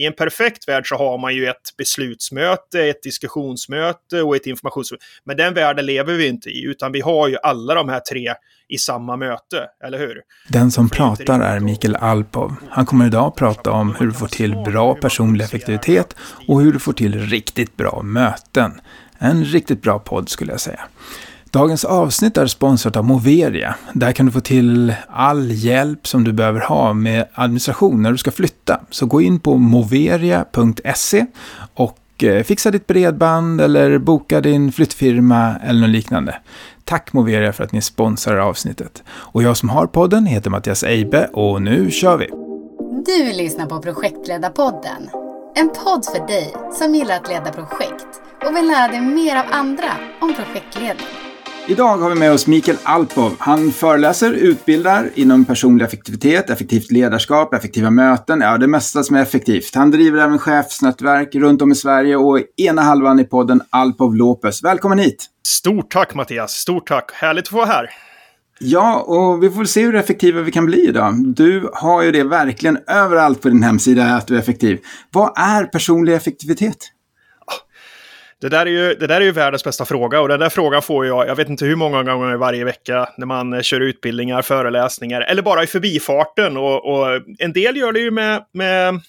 I en perfekt värld så har man ju ett beslutsmöte, ett diskussionsmöte och ett informationsmöte. Men den världen lever vi inte i, utan vi har ju alla de här tre i samma möte, eller hur? Den som pratar är Mikael Alpov. Han kommer idag att prata om hur du får till bra personlig effektivitet och hur du får till riktigt bra möten. En riktigt bra podd skulle jag säga. Dagens avsnitt är sponsrat av Moveria. Där kan du få till all hjälp som du behöver ha med administration när du ska flytta. Så gå in på moveria.se och eh, fixa ditt bredband eller boka din flyttfirma eller något liknande. Tack Moveria för att ni sponsrar avsnittet. Och jag som har podden heter Mattias Eibe och nu kör vi! Du lyssnar på Projektledarpodden. En podd för dig som gillar att leda projekt och vill lära dig mer av andra om projektledning. Idag har vi med oss Mikael Alpov. Han föreläser, utbildar inom personlig effektivitet, effektivt ledarskap, effektiva möten, ja det mesta som är effektivt. Han driver även chefsnätverk runt om i Sverige och ena halvan i podden Alpov Lopez. Välkommen hit! Stort tack Mattias, stort tack. Härligt att få vara här. Ja, och vi får se hur effektiva vi kan bli idag. Du har ju det verkligen överallt på din hemsida, att du är effektiv. Vad är personlig effektivitet? Det där, är ju, det där är ju världens bästa fråga och den där frågan får jag, jag vet inte hur många gånger varje vecka när man eh, kör utbildningar, föreläsningar eller bara i förbifarten. Och, och en del gör det ju med, med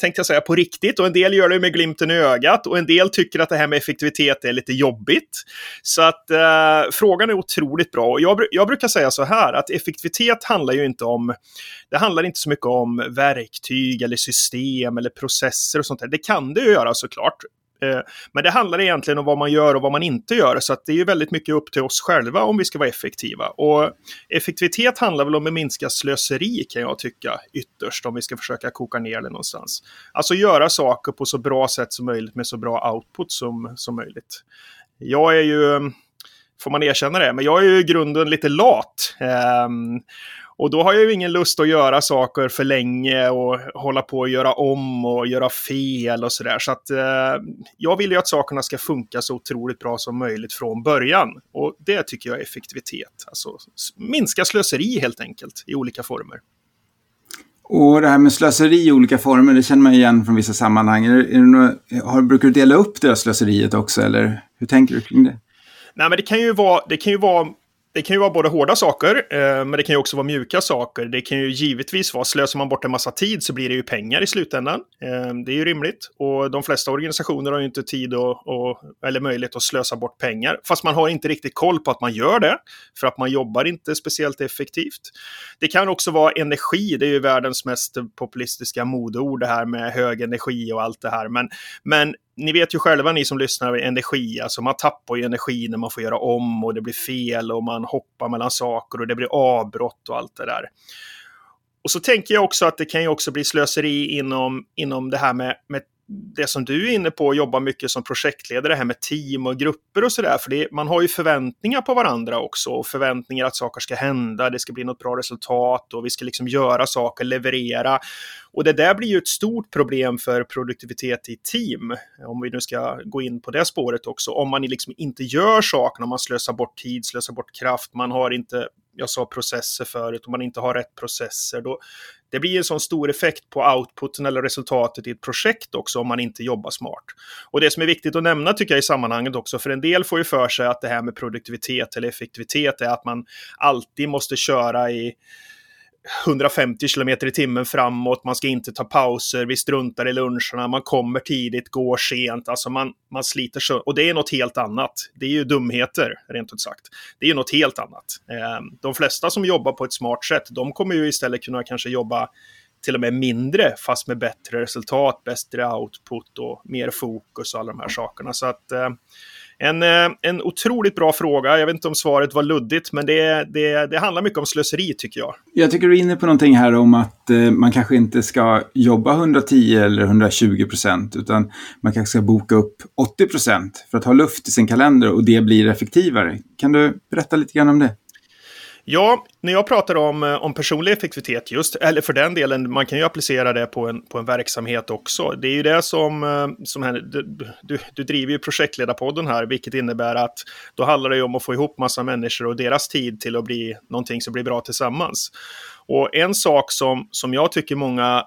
tänkte jag säga, på riktigt. Och en del gör det med glimten i ögat och en del tycker att det här med effektivitet är lite jobbigt. Så att eh, frågan är otroligt bra. Och jag, jag, brukar säga så här att effektivitet handlar ju inte om, det handlar inte så mycket om verktyg eller system eller processer och sånt där. Det kan det ju göra såklart. Eh, men det handlar egentligen om vad man gör och vad man inte gör. Så att det är ju väldigt mycket upp till oss själva om vi ska vara effektiva. Och effektivitet handlar väl om att minska slöseri kan jag tycka ytterst om vi ska försöka koka ner det någonstans. Alltså göra saker på så bra sätt som möjligt med så bra output som, som möjligt. Jag är ju, får man erkänna det, men jag är ju i grunden lite lat. Ehm, och då har jag ju ingen lust att göra saker för länge och hålla på att göra om och göra fel och sådär. Så att eh, jag vill ju att sakerna ska funka så otroligt bra som möjligt från början. Och det tycker jag är effektivitet. Alltså minska slöseri helt enkelt i olika former. Och det här med slöseri i olika former, det känner man igen från vissa sammanhang. Är, är några, har, brukar du dela upp det där slöseriet också, eller hur tänker du kring det? Nej, men det kan ju vara, det kan ju vara det kan ju vara både hårda saker, eh, men det kan ju också vara mjuka saker. Det kan ju givetvis vara, slösar man bort en massa tid så blir det ju pengar i slutändan. Eh, det är ju rimligt. Och de flesta organisationer har ju inte tid och, och, eller möjlighet att slösa bort pengar. Fast man har inte riktigt koll på att man gör det, för att man jobbar inte speciellt effektivt. Det kan också vara energi, det är ju världens mest populistiska modeord det här med hög energi och allt det här. Men, men ni vet ju själva ni som lyssnar, energi, alltså man tappar ju energi när man får göra om och det blir fel och man hoppar mellan saker och det blir avbrott och allt det där. Och så tänker jag också att det kan ju också bli slöseri inom, inom det här med, med det som du är inne på, att jobba mycket som projektledare, det här med team och grupper och sådär. För det, man har ju förväntningar på varandra också. Och förväntningar att saker ska hända, det ska bli något bra resultat och vi ska liksom göra saker, leverera. Och det där blir ju ett stort problem för produktivitet i team, om vi nu ska gå in på det spåret också. Om man liksom inte gör sakerna, man slösar bort tid, slösar bort kraft, man har inte, jag sa processer förut, om man inte har rätt processer, då det blir en sån stor effekt på outputen eller resultatet i ett projekt också om man inte jobbar smart. Och det som är viktigt att nämna tycker jag i sammanhanget också, för en del får ju för sig att det här med produktivitet eller effektivitet är att man alltid måste köra i 150 km i timmen framåt, man ska inte ta pauser, vi struntar i luncherna, man kommer tidigt, går sent, alltså man, man sliter så. Och det är något helt annat. Det är ju dumheter, rent ut sagt. Det är ju något helt annat. Ehm, de flesta som jobbar på ett smart sätt, de kommer ju istället kunna kanske jobba till och med mindre, fast med bättre resultat, bättre output och mer fokus och alla de här sakerna. Så att eh, en, eh, en otroligt bra fråga. Jag vet inte om svaret var luddigt, men det, det, det handlar mycket om slöseri tycker jag. Jag tycker du är inne på någonting här om att eh, man kanske inte ska jobba 110 eller 120 procent, utan man kanske ska boka upp 80 procent för att ha luft i sin kalender och det blir effektivare. Kan du berätta lite grann om det? Ja, när jag pratar om, eh, om personlig effektivitet just, eller för den delen, man kan ju applicera det på en, på en verksamhet också. Det är ju det som, eh, som händer. Du, du, du driver ju projektledarpodden här, vilket innebär att då handlar det ju om att få ihop massa människor och deras tid till att bli någonting som blir bra tillsammans. Och en sak som, som jag tycker många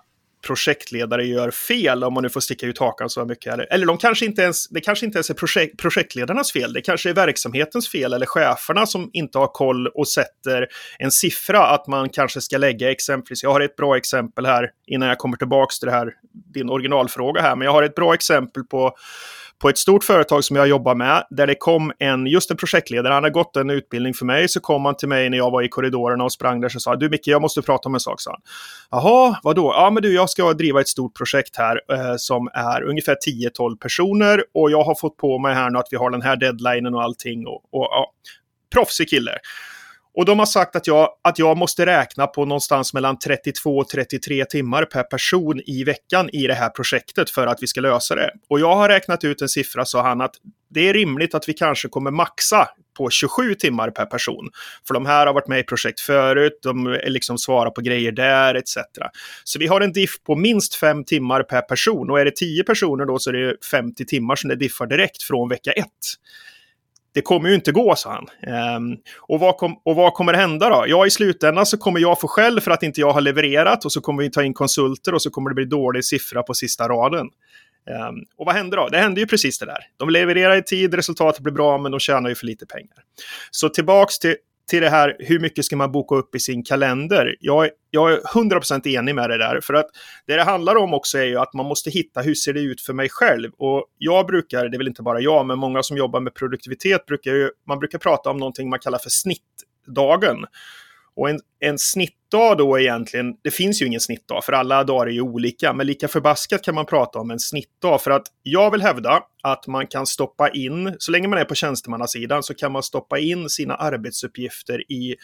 projektledare gör fel, om man nu får sticka ut hakan så mycket. Eller, eller de kanske inte ens, det kanske inte ens är projekt, projektledarnas fel, det kanske är verksamhetens fel eller cheferna som inte har koll och sätter en siffra att man kanske ska lägga exempelvis, jag har ett bra exempel här innan jag kommer tillbaka till det här, din originalfråga här, men jag har ett bra exempel på på ett stort företag som jag jobbar med, där det kom en, just en projektledare, han har gått en utbildning för mig, så kom han till mig när jag var i korridorerna och sprang där och sa du Micke, jag måste prata om en sak, sa han. Jaha, vadå? Ja, men du, jag ska driva ett stort projekt här eh, som är ungefär 10-12 personer och jag har fått på mig här nu att vi har den här deadlinen och allting och, och ja, proffsig kille. Och de har sagt att jag, att jag måste räkna på någonstans mellan 32 och 33 timmar per person i veckan i det här projektet för att vi ska lösa det. Och jag har räknat ut en siffra, sa han, att det är rimligt att vi kanske kommer maxa på 27 timmar per person. För de här har varit med i projekt förut, de liksom svarar på grejer där, etc. Så vi har en diff på minst 5 timmar per person. Och är det 10 personer då så är det 50 timmar som det diffar direkt från vecka 1 det kommer ju inte gå, sa han. Um, och, vad kom, och vad kommer hända då? Ja, i slutändan så kommer jag få skäll för att inte jag har levererat och så kommer vi ta in konsulter och så kommer det bli dålig siffra på sista raden. Um, och vad händer då? Det händer ju precis det där. De levererar i tid, resultatet blir bra, men de tjänar ju för lite pengar. Så tillbaks till till det här, hur mycket ska man boka upp i sin kalender? Jag, jag är 100% enig med det där, för att det det handlar om också är ju att man måste hitta hur ser det ut för mig själv? Och jag brukar, det är väl inte bara jag, men många som jobbar med produktivitet brukar ju, man brukar prata om någonting man kallar för snittdagen. Och en, en snittdag då egentligen, det finns ju ingen snittdag för alla dagar är ju olika, men lika förbaskat kan man prata om en snittdag för att jag vill hävda att man kan stoppa in, så länge man är på tjänstemannasidan, så kan man stoppa in sina arbetsuppgifter i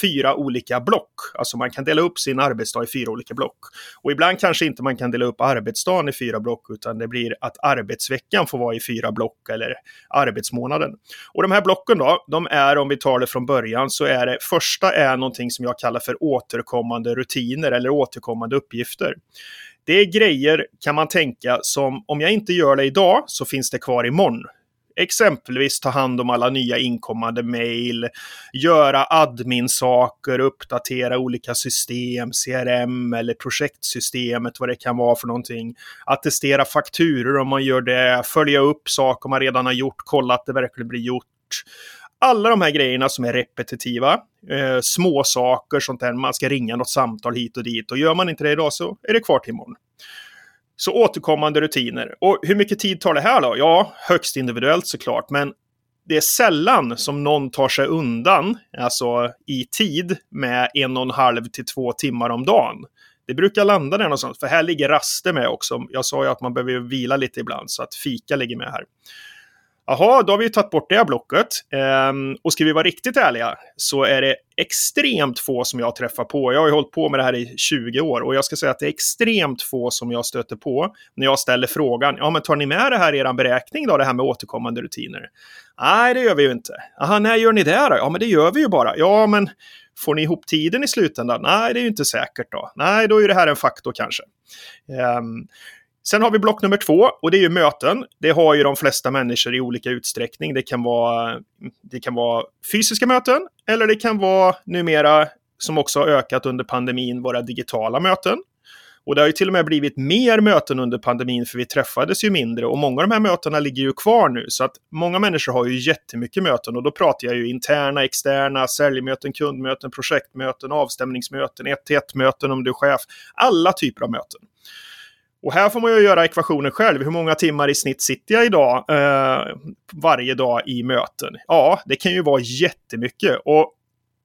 fyra olika block. Alltså man kan dela upp sin arbetsdag i fyra olika block. Och ibland kanske inte man kan dela upp arbetsdagen i fyra block, utan det blir att arbetsveckan får vara i fyra block eller arbetsmånaden. Och de här blocken då, de är, om vi tar det från början, så är det första är någonting som jag kallar för återkommande rutiner eller återkommande uppgifter. Det är grejer, kan man tänka, som om jag inte gör det idag så finns det kvar imorgon. Exempelvis ta hand om alla nya inkommande mejl, göra admin-saker, uppdatera olika system, CRM eller projektsystemet, vad det kan vara för någonting. Attestera fakturor om man gör det, följa upp saker man redan har gjort, kolla att det verkligen blir gjort alla de här grejerna som är repetitiva, eh, små saker, sånt där, man ska ringa något samtal hit och dit. Och gör man inte det idag så är det kvar till imorgon. Så återkommande rutiner. Och hur mycket tid tar det här då? Ja, högst individuellt såklart, men det är sällan som någon tar sig undan, alltså i tid, med en och en halv till två timmar om dagen. Det brukar landa där någonstans, för här ligger raster med också. Jag sa ju att man behöver vila lite ibland, så att fika ligger med här. Jaha, då har vi tagit bort det här blocket. Ehm, och ska vi vara riktigt ärliga så är det extremt få som jag träffar på. Jag har ju hållit på med det här i 20 år och jag ska säga att det är extremt få som jag stöter på när jag ställer frågan. Ja, men tar ni med det här i er beräkning då, det här med återkommande rutiner? Nej, det gör vi ju inte. Jaha, när gör ni det då? Ja, men det gör vi ju bara. Ja, men får ni ihop tiden i slutändan? Nej, det är ju inte säkert då. Nej, då är det här en faktor kanske. Ehm, Sen har vi block nummer två och det är ju möten. Det har ju de flesta människor i olika utsträckning. Det kan vara, det kan vara fysiska möten eller det kan vara numera, som också har ökat under pandemin, våra digitala möten. Och det har ju till och med blivit mer möten under pandemin för vi träffades ju mindre och många av de här mötena ligger ju kvar nu. Så att många människor har ju jättemycket möten och då pratar jag ju interna, externa, säljmöten, kundmöten, projektmöten, avstämningsmöten, ett till ett möten om du är chef. Alla typer av möten. Och här får man ju göra ekvationen själv. Hur många timmar i snitt sitter jag idag eh, varje dag i möten? Ja, det kan ju vara jättemycket. Och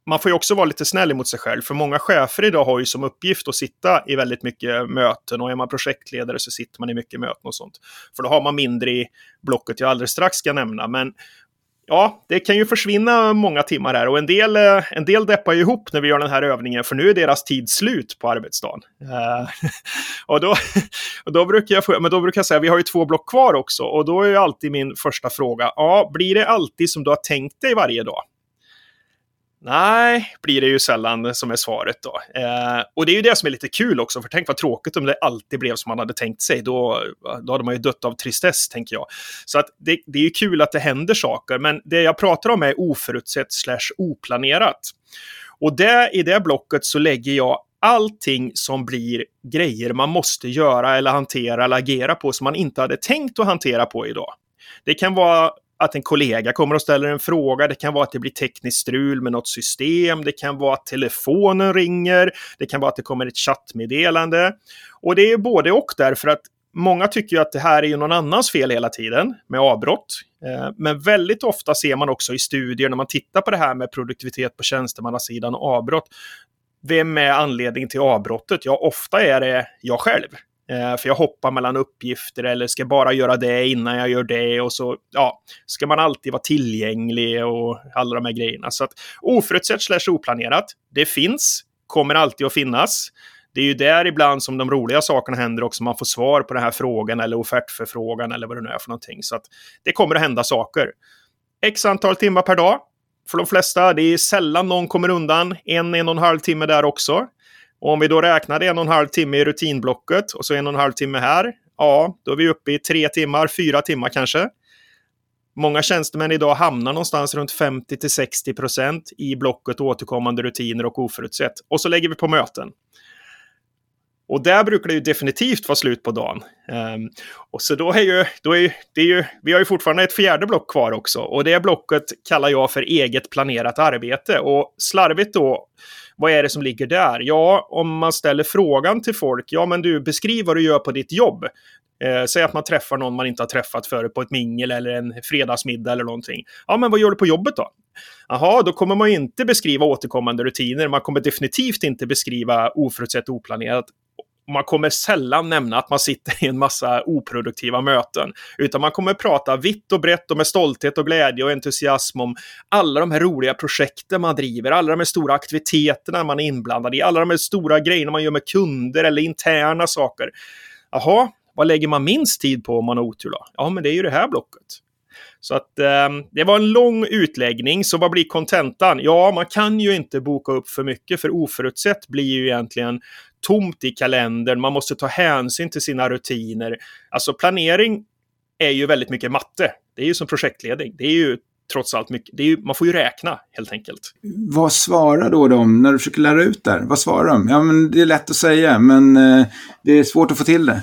man får ju också vara lite snäll mot sig själv, för många chefer idag har ju som uppgift att sitta i väldigt mycket möten och är man projektledare så sitter man i mycket möten och sånt. För då har man mindre i blocket jag alldeles strax ska nämna. Men ja, det kan ju försvinna många timmar här och en del, eh, en del deppar ju ihop när vi gör den här övningen för nu är deras tid slut på arbetsdagen. Uh, och då, och då, brukar jag men då brukar jag säga vi har ju två block kvar också och då är ju alltid min första fråga, ja, blir det alltid som du har tänkt dig varje dag? Nej, blir det ju sällan som är svaret då. Eh, och det är ju det som är lite kul också, för tänk vad tråkigt om det alltid blev som man hade tänkt sig. Då, då hade man ju dött av tristess, tänker jag. Så att det, det är ju kul att det händer saker, men det jag pratar om är oförutsett slash oplanerat. Och där, i det blocket så lägger jag allting som blir grejer man måste göra eller hantera eller agera på som man inte hade tänkt att hantera på idag. Det kan vara att en kollega kommer och ställer en fråga. Det kan vara att det blir tekniskt strul med något system. Det kan vara att telefonen ringer. Det kan vara att det kommer ett chattmeddelande. Och det är både och därför att många tycker ju att det här är ju någon annans fel hela tiden med avbrott. Eh, men väldigt ofta ser man också i studier när man tittar på det här med produktivitet på tjänstemannasidan och avbrott. Vem är anledningen till avbrottet? Ja, ofta är det jag själv. Eh, för jag hoppar mellan uppgifter eller ska bara göra det innan jag gör det och så ja, ska man alltid vara tillgänglig och alla de här grejerna. Så att oförutsett slash oplanerat, det finns, kommer alltid att finnas. Det är ju där ibland som de roliga sakerna händer också. Man får svar på den här frågan eller offertförfrågan eller vad det nu är för någonting. Så att det kommer att hända saker. X antal timmar per dag. För de flesta, det är sällan någon kommer undan. En, en och en halv timme där också. Och om vi då räknar en och en halv timme i rutinblocket och så en och en halv timme här. Ja, då är vi uppe i tre timmar, fyra timmar kanske. Många tjänstemän idag hamnar någonstans runt 50 till 60 procent i blocket återkommande rutiner och oförutsett. Och så lägger vi på möten. Och där brukar det ju definitivt vara slut på dagen. Um, och så då är ju, då är det är ju, vi har ju fortfarande ett fjärde block kvar också. Och det blocket kallar jag för eget planerat arbete. Och slarvigt då, vad är det som ligger där? Ja, om man ställer frågan till folk, ja men du, beskriv vad du gör på ditt jobb. Eh, säg att man träffar någon man inte har träffat förut på ett mingel eller en fredagsmiddag eller någonting. Ja, men vad gör du på jobbet då? Jaha, då kommer man inte beskriva återkommande rutiner. Man kommer definitivt inte beskriva oförutsett oplanerat man kommer sällan nämna att man sitter i en massa oproduktiva möten. Utan man kommer prata vitt och brett och med stolthet och glädje och entusiasm om alla de här roliga projekten man driver, alla de här stora aktiviteterna man är inblandad i, alla de här stora grejerna man gör med kunder eller interna saker. Jaha, vad lägger man minst tid på om man har otur då? Ja, men det är ju det här blocket. Så att eh, det var en lång utläggning, så vad blir kontentan? Ja, man kan ju inte boka upp för mycket, för oförutsett blir ju egentligen tomt i kalendern, man måste ta hänsyn till sina rutiner. Alltså planering är ju väldigt mycket matte. Det är ju som projektledning. Det är ju trots allt mycket, det är ju, man får ju räkna helt enkelt. Vad svarar då de när du försöker lära ut där? Vad svarar de? Ja, men det är lätt att säga, men eh, det är svårt att få till det.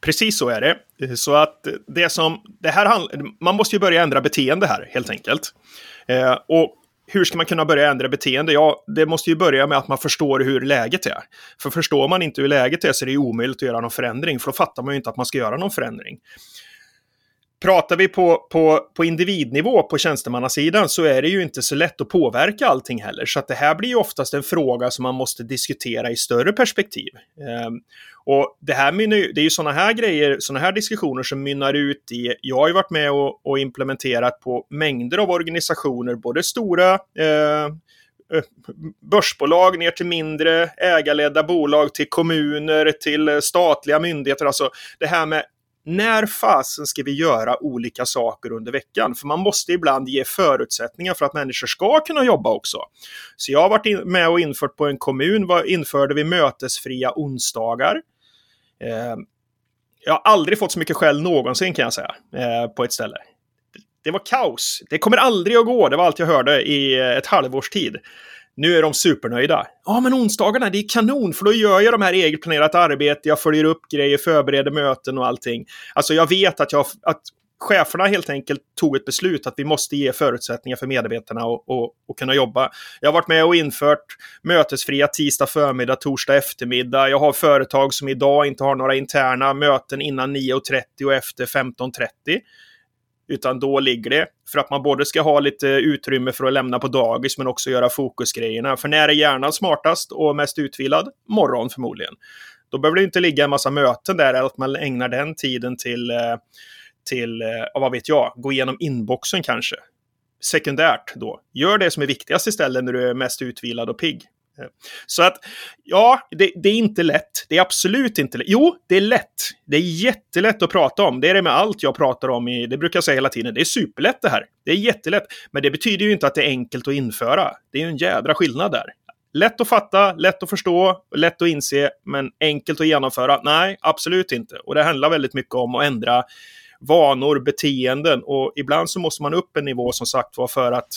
Precis så är det. Så att det som, det här man måste ju börja ändra beteende här helt enkelt. Eh, och hur ska man kunna börja ändra beteende? Ja, det måste ju börja med att man förstår hur läget är. För förstår man inte hur läget är så är det omöjligt att göra någon förändring, för då fattar man ju inte att man ska göra någon förändring. Pratar vi på, på, på individnivå på tjänstemannasidan så är det ju inte så lätt att påverka allting heller. Så att det här blir ju oftast en fråga som man måste diskutera i större perspektiv. Um, och det här mynnar, det är ju sådana här grejer, sådana här diskussioner som mynnar ut i, jag har ju varit med och, och implementerat på mängder av organisationer, både stora eh, eh börsbolag ner till mindre ägarledda bolag, till kommuner, till eh, statliga myndigheter. Alltså det här med när fasen ska vi göra olika saker under veckan? För man måste ibland ge förutsättningar för att människor ska kunna jobba också. Så jag har varit med och infört på en kommun, var, införde vi mötesfria onsdagar. Eh, jag har aldrig fått så mycket skäll någonsin kan jag säga, eh, på ett ställe. Det var kaos. Det kommer aldrig att gå. Det var allt jag hörde i eh, ett halvårs tid. Nu är de supernöjda. Ja, men onsdagarna, det är kanon, för då gör jag de här egenplanerat arbete, jag följer upp grejer, förbereder möten och allting. Alltså, jag vet att, jag, att cheferna helt enkelt tog ett beslut att vi måste ge förutsättningar för medarbetarna att kunna jobba. Jag har varit med och infört mötesfria tisdag förmiddag, torsdag eftermiddag. Jag har företag som idag inte har några interna möten innan 9.30 och efter 15.30. Utan då ligger det för att man både ska ha lite utrymme för att lämna på dagis men också göra fokusgrejerna. För när är hjärnan smartast och mest utvilad? Morgon förmodligen. Då behöver det inte ligga en massa möten där, eller att man ägnar den tiden till, eh, till eh, vad vet jag, gå igenom inboxen kanske. Sekundärt då. Gör det som är viktigast istället när du är mest utvilad och pigg. Så att, ja, det, det, är inte lätt. Det är absolut inte lätt. Jo, det är lätt. Det är jättelätt att prata om. Det är det med allt jag pratar om. I, det brukar jag säga hela tiden. Det är superlätt det här. Det är jättelätt. Men det betyder ju inte att det är enkelt att införa. Det är ju en jädra skillnad där. Lätt att fatta, lätt att förstå, lätt att inse, men enkelt att genomföra? Nej, absolut inte. Och det handlar väldigt mycket om att ändra vanor, beteenden och ibland så måste man upp en nivå som sagt var för att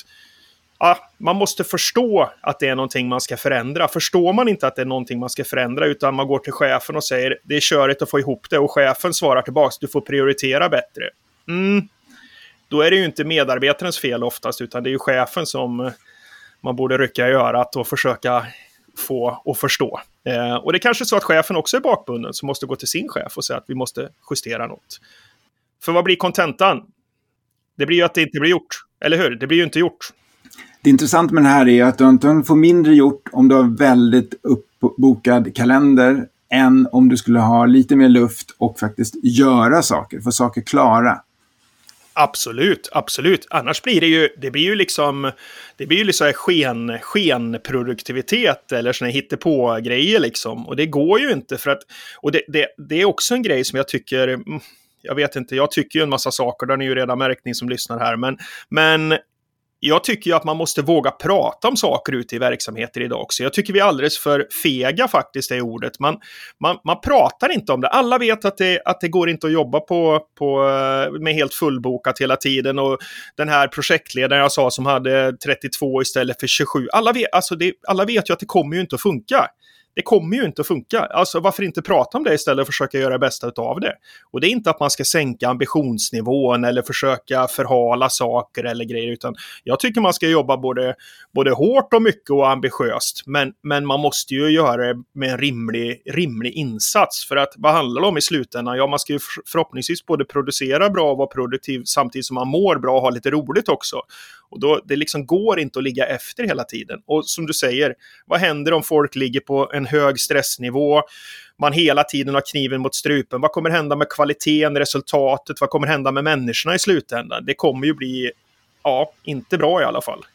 ah, man måste förstå att det är någonting man ska förändra. Förstår man inte att det är någonting man ska förändra utan man går till chefen och säger det är körigt att få ihop det och chefen svarar tillbaka du får prioritera bättre. Mm. Då är det ju inte medarbetarens fel oftast utan det är ju chefen som eh, man borde rycka i örat och försöka få och förstå. Eh, och det är kanske är så att chefen också är bakbunden som måste gå till sin chef och säga att vi måste justera något. För vad blir kontentan? Det blir ju att det inte blir gjort. Eller hur? Det blir ju inte gjort. Det intressanta med det här är att du antagligen får mindre gjort om du har väldigt uppbokad kalender än om du skulle ha lite mer luft och faktiskt göra saker, få saker klara. Absolut, absolut. Annars blir det ju, det blir ju liksom, det blir ju liksom sken, skenproduktivitet eller sådana hittepå-grejer liksom. Och det går ju inte för att, och det, det, det är också en grej som jag tycker, mm, jag vet inte, jag tycker ju en massa saker, det har ni ju redan märkt ni som lyssnar här, men, men jag tycker ju att man måste våga prata om saker ute i verksamheter idag också. Jag tycker vi är alldeles för fega faktiskt, det ordet. Man, man, man pratar inte om det. Alla vet att det, att det går inte att jobba på, på, eh, med helt fullbokat hela tiden. Och den här projektledaren jag sa som hade 32 istället för 27. Alla vet, alltså det, alla vet ju att det kommer ju inte att funka det kommer ju inte att funka. Alltså varför inte prata om det istället och försöka göra det bästa av det? Och det är inte att man ska sänka ambitionsnivån eller försöka förhala saker eller grejer, utan jag tycker man ska jobba både, både hårt och mycket och ambitiöst. Men, men man måste ju göra det med en rimlig, rimlig insats. För att vad handlar det om i slutändan? Ja, man ska ju förhoppningsvis både producera bra och vara produktiv samtidigt som man mår bra och har lite roligt också. Och då, det liksom går inte att ligga efter hela tiden. Och som du säger, vad händer om folk ligger på en hög stressnivå? Man hela tiden har kniven mot strupen. Vad kommer hända med kvaliteten, resultatet? Vad kommer hända med människorna i slutändan? Det kommer ju bli, ja, inte bra i alla fall.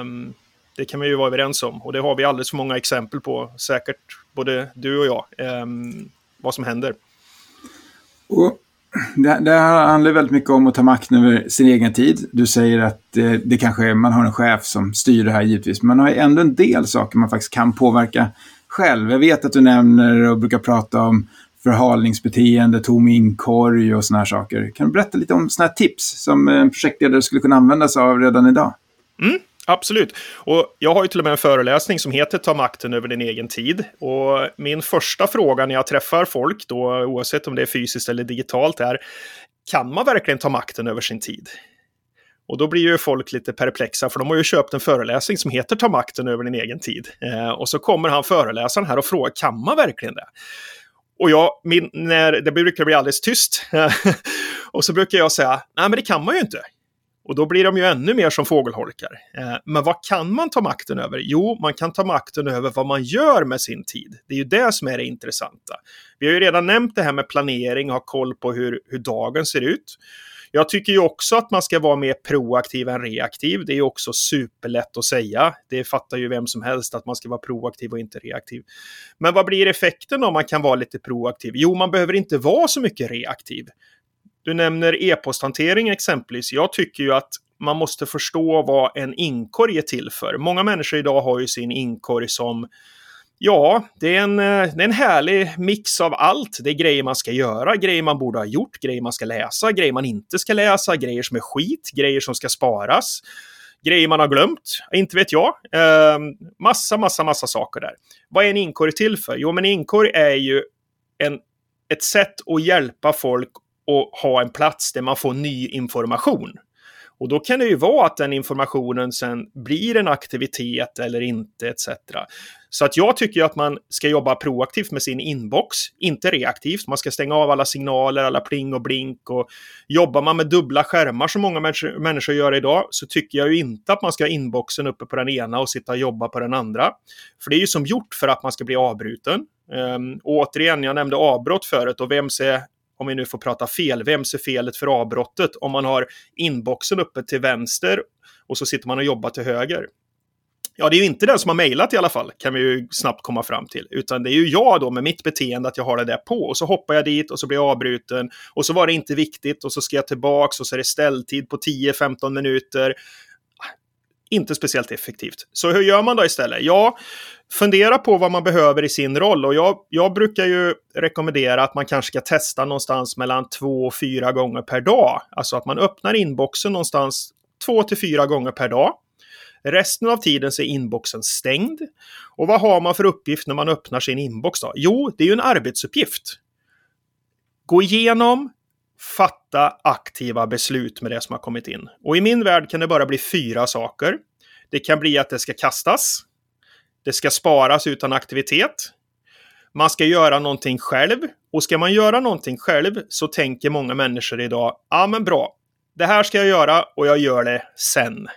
Um, det kan vi ju vara överens om. Och det har vi alldeles för många exempel på, säkert både du och jag, um, vad som händer. Och det, det handlar väldigt mycket om att ta makten över sin egen tid. Du säger att det, det kanske är, man har en chef som styr det här givetvis, men man har ändå en del saker man faktiskt kan påverka själv. Jag vet att du nämner och brukar prata om förhalningsbeteende, tom inkorg och såna här saker. Kan du berätta lite om såna här tips som en projektledare skulle kunna använda sig av redan idag? Mm. Absolut. Och jag har ju till och med en föreläsning som heter Ta makten över din egen tid. Och min första fråga när jag träffar folk, då, oavsett om det är fysiskt eller digitalt, är kan man verkligen ta makten över sin tid? Och då blir ju folk lite perplexa, för de har ju köpt en föreläsning som heter Ta makten över din egen tid. Eh, och så kommer han föreläsaren här och frågar, kan man verkligen det? Och jag, min, när det brukar bli alldeles tyst, och så brukar jag säga, nej men det kan man ju inte. Och då blir de ju ännu mer som fågelholkar. Eh, men vad kan man ta makten över? Jo, man kan ta makten över vad man gör med sin tid. Det är ju det som är det intressanta. Vi har ju redan nämnt det här med planering, ha koll på hur, hur dagen ser ut. Jag tycker ju också att man ska vara mer proaktiv än reaktiv. Det är ju också superlätt att säga. Det fattar ju vem som helst att man ska vara proaktiv och inte reaktiv. Men vad blir effekten om man kan vara lite proaktiv? Jo, man behöver inte vara så mycket reaktiv. Du nämner e-posthantering exempelvis. Jag tycker ju att man måste förstå vad en inkorg är till för. Många människor idag har ju sin inkorg som Ja, det är, en, eh, det är en härlig mix av allt. Det är grejer man ska göra, grejer man borde ha gjort, grejer man ska läsa, grejer man inte ska läsa, grejer som är skit, grejer som ska sparas, grejer man har glömt, inte vet jag. Eh, massa, massa, massa saker där. Vad är en inkorg till för? Jo, men en inkorg är ju en, ett sätt att hjälpa folk och ha en plats där man får ny information. Och då kan det ju vara att den informationen sen blir en aktivitet eller inte etc. Så att jag tycker att man ska jobba proaktivt med sin inbox, inte reaktivt. Man ska stänga av alla signaler, alla pling och blink och jobbar man med dubbla skärmar som många människor gör idag så tycker jag ju inte att man ska ha inboxen uppe på den ena och sitta och jobba på den andra. För det är ju som gjort för att man ska bli avbruten. Um, och återigen, jag nämnde avbrott förut och vems är om vi nu får prata fel, vems är felet för avbrottet om man har inboxen uppe till vänster och så sitter man och jobbar till höger? Ja, det är ju inte den som har mejlat i alla fall, kan vi ju snabbt komma fram till. Utan det är ju jag då med mitt beteende att jag har det där på. Och så hoppar jag dit och så blir jag avbruten. Och så var det inte viktigt och så ska jag tillbaks och så är det ställtid på 10-15 minuter. Inte speciellt effektivt. Så hur gör man då istället? Ja, fundera på vad man behöver i sin roll. Och jag, jag brukar ju rekommendera att man kanske ska testa någonstans mellan två och fyra gånger per dag. Alltså att man öppnar inboxen någonstans två till fyra gånger per dag. Resten av tiden så är inboxen stängd. Och vad har man för uppgift när man öppnar sin inbox då? Jo, det är ju en arbetsuppgift. Gå igenom, fatta aktiva beslut med det som har kommit in. Och i min värld kan det bara bli fyra saker. Det kan bli att det ska kastas. Det ska sparas utan aktivitet. Man ska göra någonting själv. Och ska man göra någonting själv så tänker många människor idag, ja men bra, det här ska jag göra och jag gör det sen.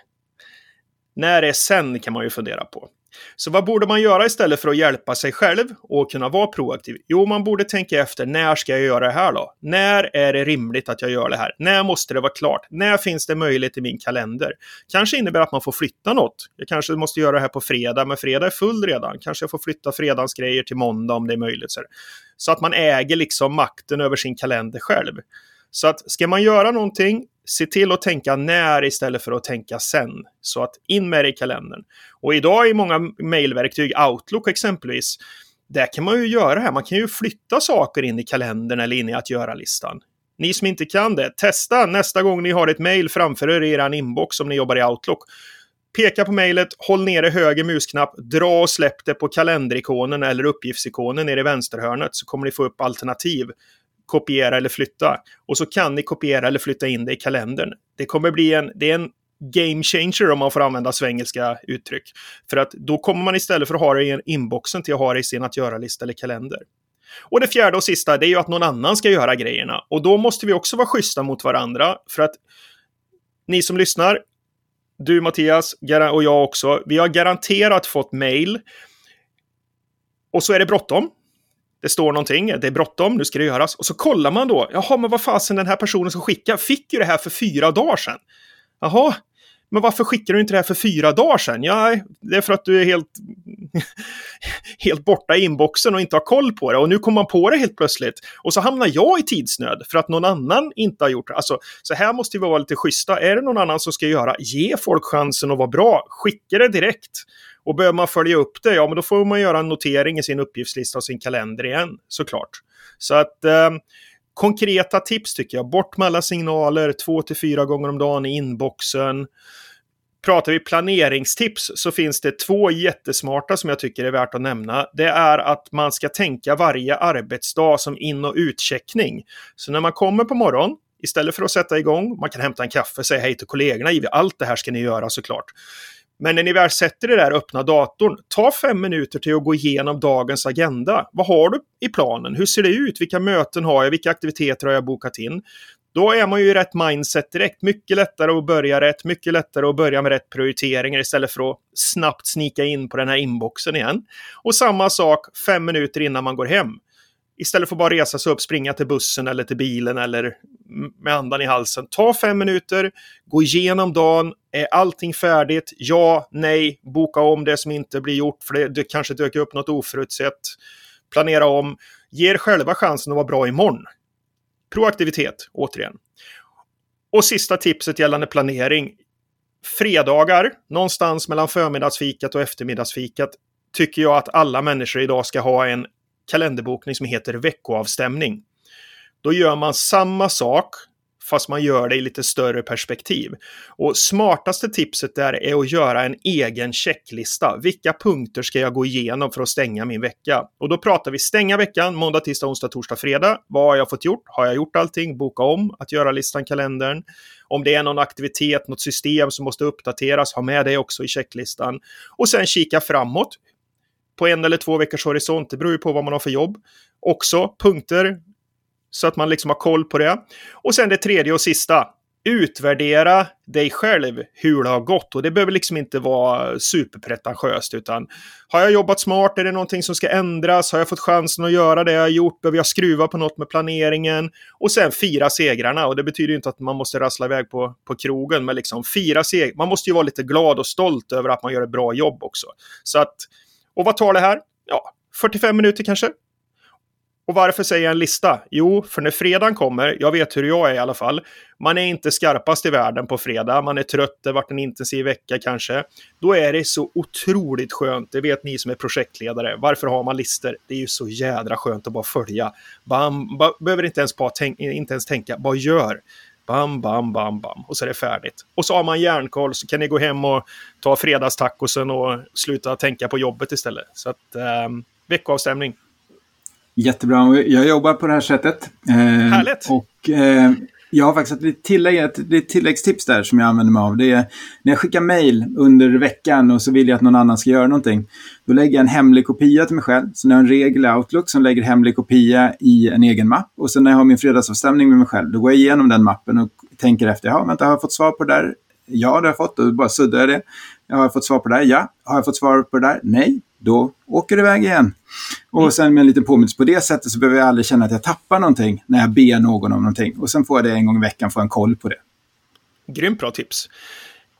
När är sen kan man ju fundera på. Så vad borde man göra istället för att hjälpa sig själv och kunna vara proaktiv? Jo, man borde tänka efter, när ska jag göra det här då? När är det rimligt att jag gör det här? När måste det vara klart? När finns det möjlighet i min kalender? Kanske innebär att man får flytta något. Jag kanske måste göra det här på fredag, men fredag är full redan. Kanske jag får flytta fredagsgrejer till måndag om det är möjligt. Så att man äger liksom makten över sin kalender själv. Så att ska man göra någonting, se till att tänka när istället för att tänka sen. Så att in med det i kalendern. Och idag i många mejlverktyg, Outlook exempelvis, där kan man ju göra det här. Man kan ju flytta saker in i kalendern eller in i att göra-listan. Ni som inte kan det, testa nästa gång ni har ett mejl framför er i er inbox om ni jobbar i Outlook. Peka på mejlet, håll nere höger musknapp, dra och släpp det på kalenderikonen eller uppgiftsikonen nere i vänsterhörnet så kommer ni få upp alternativ kopiera eller flytta. Och så kan ni kopiera eller flytta in det i kalendern. Det kommer bli en, det är en game changer om man får använda svengelska uttryck. För att då kommer man istället för att ha det i inboxen till att ha det i sin att göra-lista eller kalender. Och det fjärde och sista, det är ju att någon annan ska göra grejerna. Och då måste vi också vara schyssta mot varandra. För att ni som lyssnar, du Mattias och jag också, vi har garanterat fått mail. Och så är det bråttom. Det står någonting, det är bråttom, nu ska det göras. Och så kollar man då, jaha, men vad fasen den här personen som skickar fick ju det här för fyra dagar sedan. Jaha, men varför skickar du inte det här för fyra dagar sedan? Ja, det är för att du är helt, helt borta i inboxen och inte har koll på det. Och nu kommer man på det helt plötsligt. Och så hamnar jag i tidsnöd för att någon annan inte har gjort det. Alltså, så här måste vi vara lite schyssta. Är det någon annan som ska göra, ge folk chansen att vara bra. Skicka det direkt. Och behöver man följa upp det, ja men då får man göra en notering i sin uppgiftslista och sin kalender igen, såklart. Så att eh, konkreta tips tycker jag. Bort med alla signaler två till fyra gånger om dagen i inboxen. Pratar vi planeringstips så finns det två jättesmarta som jag tycker är värt att nämna. Det är att man ska tänka varje arbetsdag som in och utcheckning. Så när man kommer på morgonen, istället för att sätta igång, man kan hämta en kaffe, säga hej till kollegorna, allt det här ska ni göra såklart. Men när ni väl sätter det där öppna datorn, ta fem minuter till att gå igenom dagens agenda. Vad har du i planen? Hur ser det ut? Vilka möten har jag? Vilka aktiviteter har jag bokat in? Då är man ju i rätt mindset direkt. Mycket lättare att börja rätt, mycket lättare att börja med rätt prioriteringar istället för att snabbt snika in på den här inboxen igen. Och samma sak fem minuter innan man går hem. Istället för att bara resa sig upp, springa till bussen eller till bilen eller med andan i halsen. Ta fem minuter, gå igenom dagen. Är allting färdigt? Ja, nej, boka om det som inte blir gjort för det, det kanske dök upp något oförutsett. Planera om. Ge er själva chansen att vara bra imorgon. Proaktivitet, återigen. Och sista tipset gällande planering. Fredagar, någonstans mellan förmiddagsfikat och eftermiddagsfikat, tycker jag att alla människor idag ska ha en kalenderbokning som heter veckoavstämning. Då gör man samma sak fast man gör det i lite större perspektiv. Och smartaste tipset där är att göra en egen checklista. Vilka punkter ska jag gå igenom för att stänga min vecka? Och då pratar vi stänga veckan, måndag, tisdag, onsdag, torsdag, fredag. Vad har jag fått gjort? Har jag gjort allting? Boka om, att göra-listan, kalendern. Om det är någon aktivitet, något system som måste uppdateras, ha med det också i checklistan. Och sen kika framåt på en eller två veckors horisont. Det beror ju på vad man har för jobb. Också punkter så att man liksom har koll på det. Och sen det tredje och sista. Utvärdera dig själv hur det har gått. Och det behöver liksom inte vara superpretentiöst utan har jag jobbat smart? Är det någonting som ska ändras? Har jag fått chansen att göra det jag har gjort? Behöver jag skruva på något med planeringen? Och sen fira segrarna. Och det betyder inte att man måste rassla iväg på, på krogen, men liksom fira segrar. Man måste ju vara lite glad och stolt över att man gör ett bra jobb också. Så att och vad tar det här? Ja, 45 minuter kanske. Och varför säger jag en lista? Jo, för när fredagen kommer, jag vet hur jag är i alla fall, man är inte skarpast i världen på fredag, man är trött, det har varit en intensiv vecka kanske. Då är det så otroligt skönt, det vet ni som är projektledare. Varför har man listor? Det är ju så jädra skönt att bara följa. Man behöver inte ens, bara tänk, inte ens tänka, bara gör. Bam, bam, bam, bam. Och så är det färdigt. Och så har man järnkoll så kan ni gå hem och ta fredagstacosen och sluta tänka på jobbet istället. Så att eh, veckoavstämning. Jättebra. Jag jobbar på det här sättet. Eh, Härligt! Och eh, jag har faktiskt ett, tillägg, ett, tilläggstips där som jag använder mig av. Det är när jag skickar mail under veckan och så vill jag att någon annan ska göra någonting. Då lägger jag en hemlig kopia till mig själv. Så jag har en regel i Outlook som lägger hemlig kopia i en egen mapp. Och sen när jag har min fredagsavstämning med mig själv, då går jag igenom den mappen och tänker efter. Ja, vänta, har jag fått svar på det där? Ja, det har jag fått. Då bara suddar jag det. Jag har fått svar på det där? Ja. Har jag fått svar på det där? Nej. Då åker det iväg igen. Och mm. sen med en liten påminnelse på det sättet så behöver jag aldrig känna att jag tappar någonting när jag ber någon om någonting. Och sen får jag det en gång i veckan, få en koll på det. Grymt bra tips.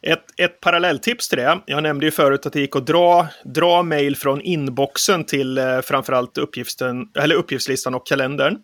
Ett, ett parallelltips till det. Jag nämnde ju förut att det gick att dra, dra mejl från inboxen till eh, framförallt uppgiften, eller uppgiftslistan och kalendern.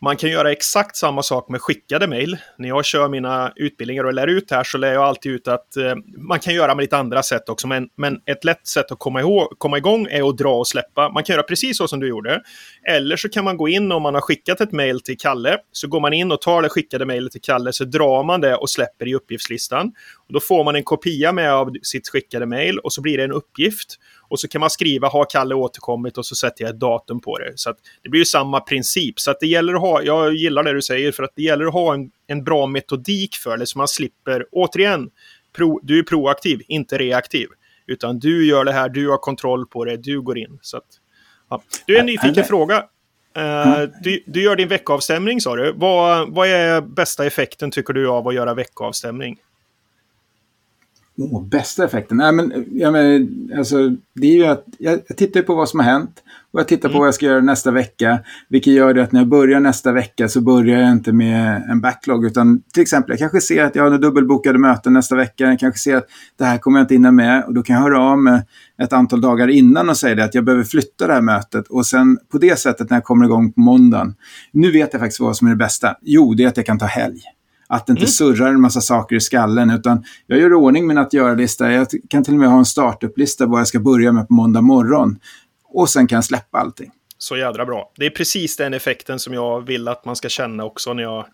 Man kan göra exakt samma sak med skickade mejl. När jag kör mina utbildningar och lär ut här så lär jag alltid ut att eh, man kan göra med lite andra sätt också. Men, men ett lätt sätt att komma, ihåg, komma igång är att dra och släppa. Man kan göra precis så som du gjorde. Eller så kan man gå in om man har skickat ett mejl till Kalle. Så går man in och tar det skickade mejlet till Kalle så drar man det och släpper i uppgiftslistan. Och då får man en kopia med av sitt skickade mejl och så blir det en uppgift. Och så kan man skriva har Kalle återkommit och så sätter jag ett datum på det. Så det blir ju samma princip. Så att det gäller att ha, jag gillar det du säger, för att det gäller att ha en, en bra metodik för det så man slipper, återigen, pro, du är proaktiv, inte reaktiv. Utan du gör det här, du har kontroll på det, du går in. Så att, ja. Du är en nyfiken fråga. Uh, du, du, gör din veckoavstämning sa du. Vad, vad är bästa effekten tycker du av att göra veckoavstämning? Oh, bästa effekten? Nej, men, ja, men, alltså, det är ju att jag, jag tittar på vad som har hänt och jag tittar mm. på vad jag ska göra nästa vecka. Vilket gör det att när jag börjar nästa vecka så börjar jag inte med en backlog. Utan till exempel, jag kanske ser att jag har dubbelbokade möten nästa vecka. Jag kanske ser att det här kommer jag inte hinna med. Och då kan jag höra av mig ett antal dagar innan och säga det, att jag behöver flytta det här mötet. Och sen på det sättet när jag kommer igång på måndagen. Nu vet jag faktiskt vad som är det bästa. Jo, det är att jag kan ta helg. Att det inte mm. surrar en massa saker i skallen. Utan jag gör ordning min att göra-lista. Jag kan till och med ha en startup-lista vad jag ska börja med på måndag morgon. Och sen kan jag släppa allting. Så jädra bra. Det är precis den effekten som jag vill att man ska känna också när jag...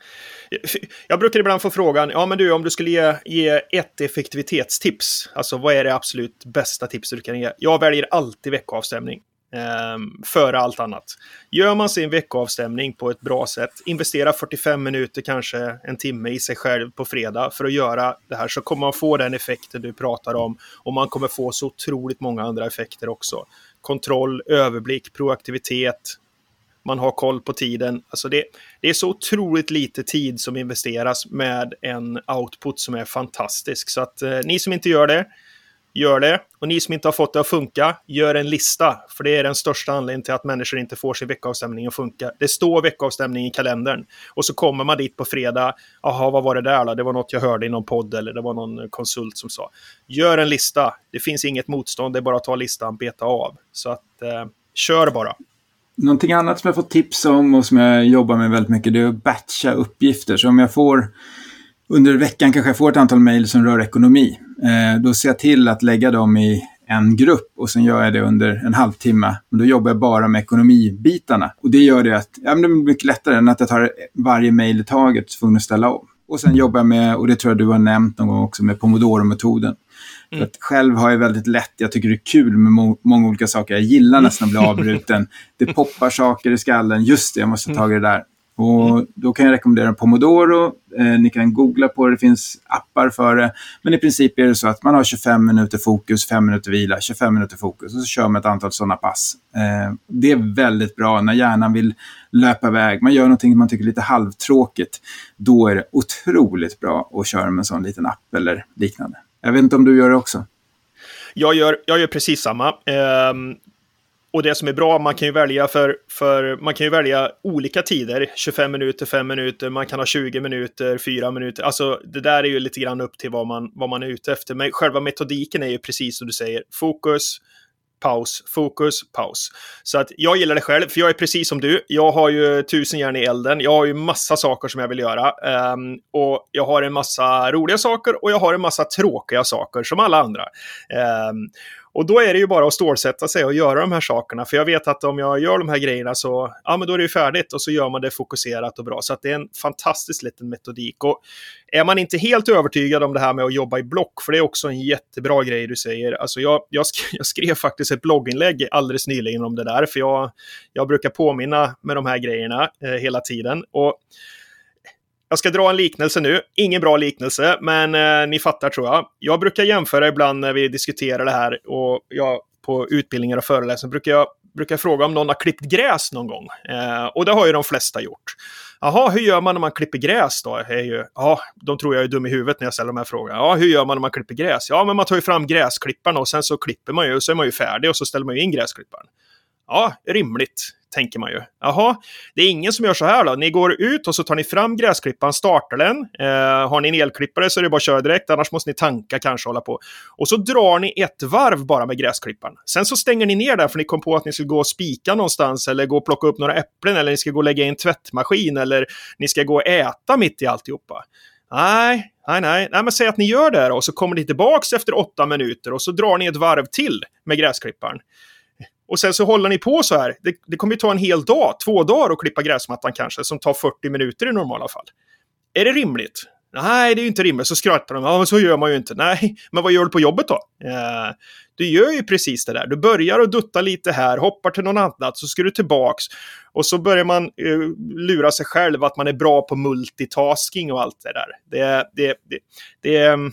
Jag brukar ibland få frågan, ja men du om du skulle ge, ge ett effektivitetstips, alltså vad är det absolut bästa tipset du kan ge? Jag väljer alltid veckoavstämning Ehm, före allt annat. Gör man sin veckoavstämning på ett bra sätt, investera 45 minuter, kanske en timme i sig själv på fredag för att göra det här så kommer man få den effekten du pratar om och man kommer få så otroligt många andra effekter också. Kontroll, överblick, proaktivitet, man har koll på tiden. Alltså det, det, är så otroligt lite tid som investeras med en output som är fantastisk. Så att eh, ni som inte gör det, Gör det. Och ni som inte har fått det att funka, gör en lista. För det är den största anledningen till att människor inte får sin veckoavstämning att funka. Det står veckoavstämning i kalendern. Och så kommer man dit på fredag. Jaha, vad var det där då? Det var något jag hörde i någon podd eller det var någon konsult som sa. Gör en lista. Det finns inget motstånd. Det är bara att ta listan, beta av. Så att, eh, kör bara. Någonting annat som jag fått tips om och som jag jobbar med väldigt mycket, det är att batcha uppgifter. Så om jag får under veckan kanske jag får ett antal mejl som rör ekonomi. Eh, då ser jag till att lägga dem i en grupp och sen gör jag det under en halvtimme. Och då jobbar jag bara med ekonomibitarna. Och det gör det att ja, det blir mycket lättare än att jag tar varje mejl i taget tvungen att ställa om. Och sen jobbar jag med, och det tror jag du har nämnt någon gång också, med Pomodoro-metoden. Mm. själv har jag väldigt lätt, jag tycker det är kul med må många olika saker. Jag gillar nästan att bli avbruten. det poppar saker i skallen. Just det, jag måste ta det där. Och mm. då kan jag rekommendera Pomodoro. Eh, ni kan googla på det, det finns appar för det. Men i princip är det så att man har 25 minuter fokus, 5 minuter vila, 25 minuter fokus och så kör man ett antal sådana pass. Eh, det är väldigt bra när hjärnan vill löpa iväg. Man gör någonting man tycker är lite halvtråkigt. Då är det otroligt bra att köra med en sån liten app eller liknande. Jag vet inte om du gör det också? Jag gör, jag gör precis samma. Eh, och det som är bra, man kan ju välja för, för man kan ju välja olika tider. 25 minuter, 5 minuter, man kan ha 20 minuter, 4 minuter. Alltså det där är ju lite grann upp till vad man, vad man är ute efter. Men själva metodiken är ju precis som du säger. Fokus, paus, fokus, paus. Så att jag gillar det själv, för jag är precis som du. Jag har ju tusen järn i elden. Jag har ju massa saker som jag vill göra. Um, och jag har en massa roliga saker och jag har en massa tråkiga saker som alla andra. Um, och då är det ju bara att stålsätta sig och göra de här sakerna. För jag vet att om jag gör de här grejerna så, ja men då är det ju färdigt och så gör man det fokuserat och bra. Så att det är en fantastisk liten metodik. Och är man inte helt övertygad om det här med att jobba i block, för det är också en jättebra grej du säger. Alltså jag, jag, skrev, jag skrev faktiskt ett blogginlägg alldeles nyligen om det där, för jag, jag brukar påminna med de här grejerna eh, hela tiden. Och jag ska dra en liknelse nu. Ingen bra liknelse, men eh, ni fattar tror jag. Jag brukar jämföra ibland när vi diskuterar det här och jag på utbildningar och föreläsningar brukar jag brukar fråga om någon har klippt gräs någon gång. Eh, och det har ju de flesta gjort. Jaha, hur gör man när man klipper gräs då? Är ju, ja, de tror jag är dum i huvudet när jag ställer de här frågorna. Ja, hur gör man när man klipper gräs? Ja, men man tar ju fram gräsklipparna och sen så klipper man ju och så är man ju färdig och så ställer man ju in gräsklipparen. Ja, rimligt tänker man ju. Jaha, det är ingen som gör så här då. Ni går ut och så tar ni fram gräsklipparen, startar den. Eh, har ni en elklippare så är det bara att köra direkt, annars måste ni tanka kanske hålla på. Och så drar ni ett varv bara med gräsklipparen. Sen så stänger ni ner den för ni kom på att ni ska gå och spika någonstans eller gå och plocka upp några äpplen eller ni ska gå och lägga i en tvättmaskin eller ni ska gå och äta mitt i alltihopa. Nej, nej, nej. nej men säg att ni gör det här och så kommer ni tillbaks efter åtta minuter och så drar ni ett varv till med gräsklipparen. Och sen så håller ni på så här. Det, det kommer ju ta en hel dag, två dagar att klippa gräsmattan kanske, som tar 40 minuter i normala fall. Är det rimligt? Nej, det är ju inte rimligt. Så skrattar de. Ja, men så gör man ju inte. Nej, men vad gör du på jobbet då? Eh, du gör ju precis det där. Du börjar att dutta lite här, hoppar till någon annat, så ska du tillbaks. Och så börjar man eh, lura sig själv att man är bra på multitasking och allt det där. Det, det, det, det, ehm,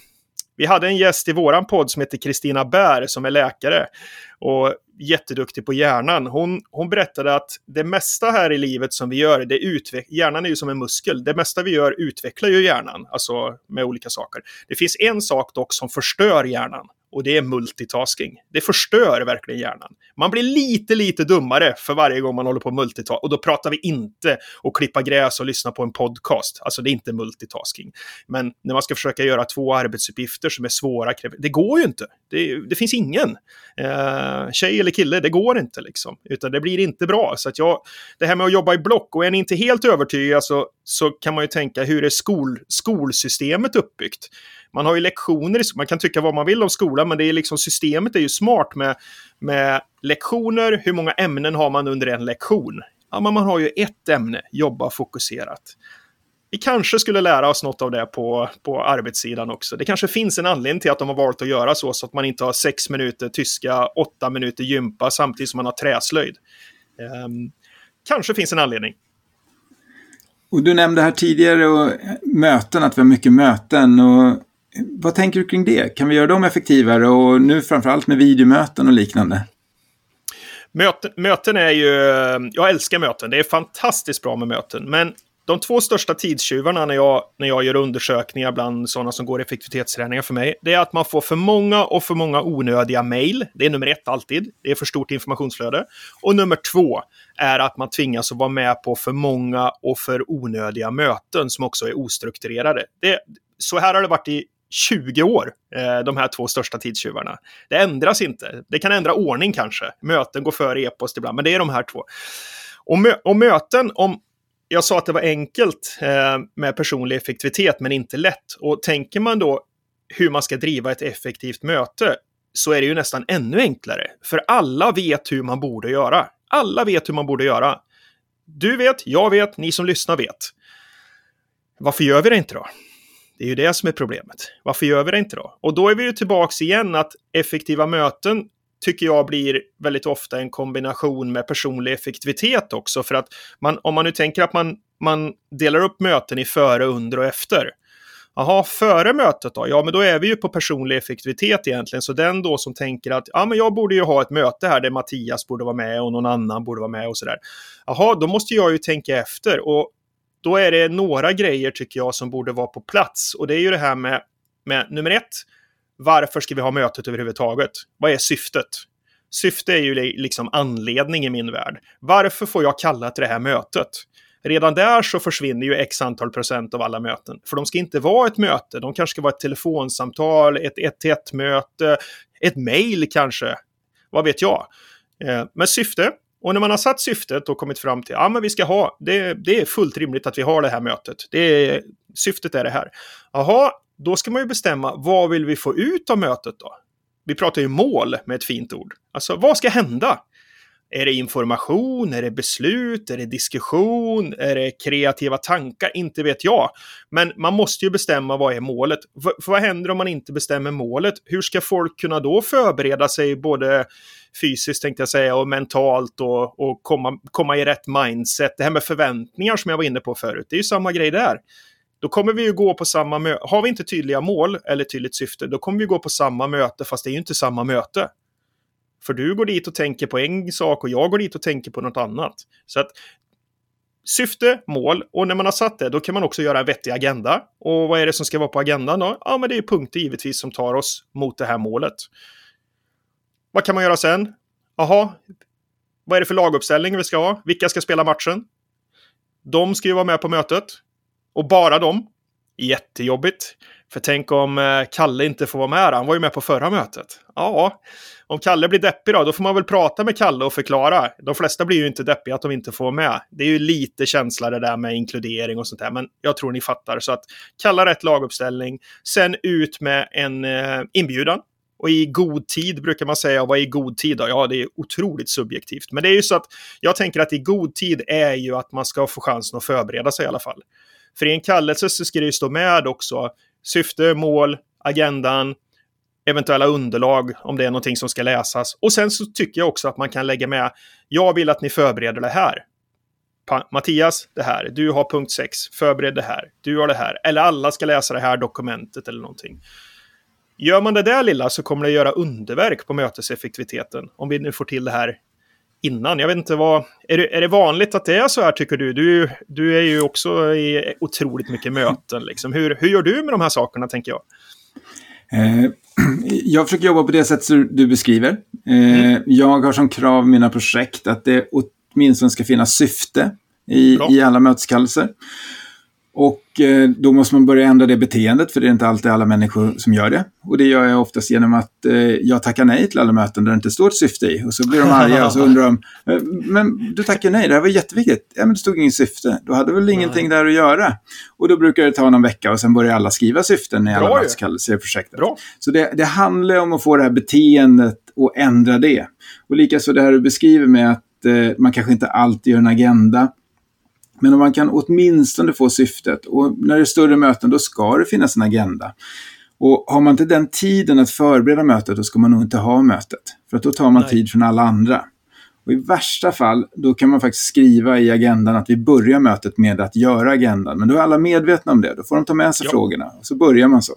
vi hade en gäst i våran podd som heter Kristina Bär som är läkare och jätteduktig på hjärnan. Hon, hon berättade att det mesta här i livet som vi gör, det utveck- hjärnan är ju som en muskel. Det mesta vi gör utvecklar ju hjärnan, alltså med olika saker. Det finns en sak dock som förstör hjärnan och det är multitasking. Det förstör verkligen hjärnan. Man blir lite, lite dummare för varje gång man håller på multitasking. Och då pratar vi inte att klippa gräs och lyssna på en podcast. Alltså det är inte multitasking. Men när man ska försöka göra två arbetsuppgifter som är svåra, det går ju inte. Det, det finns ingen. Eh, tjej eller kille, det går inte liksom. Utan det blir inte bra. Så att jag, det här med att jobba i block, och är ni inte helt övertygade så, så kan man ju tänka, hur är skol, skolsystemet uppbyggt? man har ju lektioner, man kan tycka vad man vill om skolan, men det är liksom systemet är ju smart med, med lektioner, hur många ämnen har man under en lektion? Ja, men man har ju ett ämne, jobba fokuserat. Vi kanske skulle lära oss något av det på, på arbetssidan också. Det kanske finns en anledning till att de har valt att göra så, så att man inte har sex minuter tyska, åtta minuter gympa samtidigt som man har träslöjd. Um, kanske finns en anledning. Och du nämnde här tidigare och möten, att vi har mycket möten. Och vad tänker du kring det? Kan vi göra dem effektivare och nu framförallt med videomöten och liknande? Möten, möten är ju... Jag älskar möten. Det är fantastiskt bra med möten. Men de två största tidstjuvarna när jag, när jag gör undersökningar bland sådana som går effektivitetsträningar för mig, det är att man får för många och för många onödiga mejl. Det är nummer ett alltid. Det är för stort informationsflöde. Och nummer två är att man tvingas att vara med på för många och för onödiga möten som också är ostrukturerade. Det, så här har det varit i 20 år, eh, de här två största tidstjuvarna. Det ändras inte. Det kan ändra ordning kanske. Möten går före e-post ibland, men det är de här två. Och, mö och möten, om jag sa att det var enkelt eh, med personlig effektivitet, men inte lätt. Och tänker man då hur man ska driva ett effektivt möte, så är det ju nästan ännu enklare. För alla vet hur man borde göra. Alla vet hur man borde göra. Du vet, jag vet, ni som lyssnar vet. Varför gör vi det inte då? Det är ju det som är problemet. Varför gör vi det inte då? Och då är vi ju tillbaks igen att effektiva möten tycker jag blir väldigt ofta en kombination med personlig effektivitet också. För att man, om man nu tänker att man, man delar upp möten i före, under och efter. Jaha, före mötet då? Ja, men då är vi ju på personlig effektivitet egentligen. Så den då som tänker att ja, men jag borde ju ha ett möte här där Mattias borde vara med och någon annan borde vara med och sådär. Jaha, då måste jag ju tänka efter. Och då är det några grejer tycker jag som borde vara på plats. Och det är ju det här med, med nummer ett, varför ska vi ha mötet överhuvudtaget? Vad är syftet? Syfte är ju liksom anledning i min värld. Varför får jag kalla till det här mötet? Redan där så försvinner ju x antal procent av alla möten. För de ska inte vara ett möte, de kanske ska vara ett telefonsamtal, ett ett-till-ett-möte, ett mejl kanske. Vad vet jag? Eh, men syfte, och när man har satt syftet och kommit fram till att ja, vi ska ha, det, det är fullt rimligt att vi har det här mötet. Det är, syftet är det här. Jaha, då ska man ju bestämma vad vill vi få ut av mötet då? vi pratar ju mål med ett fint ord. Alltså, vad ska hända? Är det information? Är det beslut? Är det diskussion? Är det kreativa tankar? Inte vet jag. Men man måste ju bestämma vad är målet. För, för vad händer om man inte bestämmer målet? Hur ska folk kunna då förbereda sig både fysiskt tänkte jag säga och mentalt och, och komma, komma i rätt mindset? Det här med förväntningar som jag var inne på förut, det är ju samma grej där. Då kommer vi ju gå på samma möte. Har vi inte tydliga mål eller tydligt syfte, då kommer vi gå på samma möte, fast det är ju inte samma möte. För du går dit och tänker på en sak och jag går dit och tänker på något annat. Så att syfte, mål och när man har satt det då kan man också göra en vettig agenda. Och vad är det som ska vara på agendan då? Ja, men det är punkter givetvis som tar oss mot det här målet. Vad kan man göra sen? Jaha, vad är det för laguppställning vi ska ha? Vilka ska spela matchen? De ska ju vara med på mötet. Och bara de. Jättejobbigt. För tänk om eh, Kalle inte får vara med. Han var ju med på förra mötet. Ja, om Kalle blir deppig då, då får man väl prata med Kalle och förklara. De flesta blir ju inte deppiga att de inte får vara med. Det är ju lite känsla det där med inkludering och sånt där, men jag tror ni fattar. Så att kalla rätt laguppställning, sen ut med en eh, inbjudan. Och i god tid brukar man säga, och vad är i god tid då? Ja, det är otroligt subjektivt. Men det är ju så att jag tänker att i god tid är ju att man ska få chansen att förbereda sig i alla fall. För i en kallelse så ska det ju stå med också syfte, mål, agendan, eventuella underlag om det är någonting som ska läsas. Och sen så tycker jag också att man kan lägga med, jag vill att ni förbereder det här. Pa Mattias, det här. Du har punkt 6, förbered det här. Du har det här. Eller alla ska läsa det här dokumentet eller någonting. Gör man det där lilla så kommer det göra underverk på möteseffektiviteten. Om vi nu får till det här innan. Jag vet inte vad... Är det, är det vanligt att det är så här tycker du? Du, du är ju också i otroligt mycket möten. Liksom. Hur, hur gör du med de här sakerna tänker jag? Eh, jag försöker jobba på det sätt som du beskriver. Eh, mm. Jag har som krav i mina projekt att det åtminstone ska finnas syfte i, i alla möteskallelser. Och eh, då måste man börja ändra det beteendet, för det är inte alltid alla människor som gör det. Och det gör jag oftast genom att eh, jag tackar nej till alla möten där det inte står ett syfte i. Och så blir de arga och så undrar de, eh, men du tackar nej, det här var jätteviktigt. Ja, men det stod inget syfte. Du hade väl ingenting där att göra. Och då brukar det ta någon vecka och sen börjar alla skriva syften i alla möteskallelser i projektet. Bra. Så det, det handlar om att få det här beteendet och ändra det. Och likaså det här du beskriver med att man kanske inte alltid gör en agenda. Men om man kan åtminstone få syftet, och när det är större möten då ska det finnas en agenda. Och har man inte den tiden att förbereda mötet, då ska man nog inte ha mötet. För att då tar man Nej. tid från alla andra. Och I värsta fall, då kan man faktiskt skriva i agendan att vi börjar mötet med att göra agendan. Men då är alla medvetna om det, då får de ta med sig ja. frågorna. Och så börjar man så.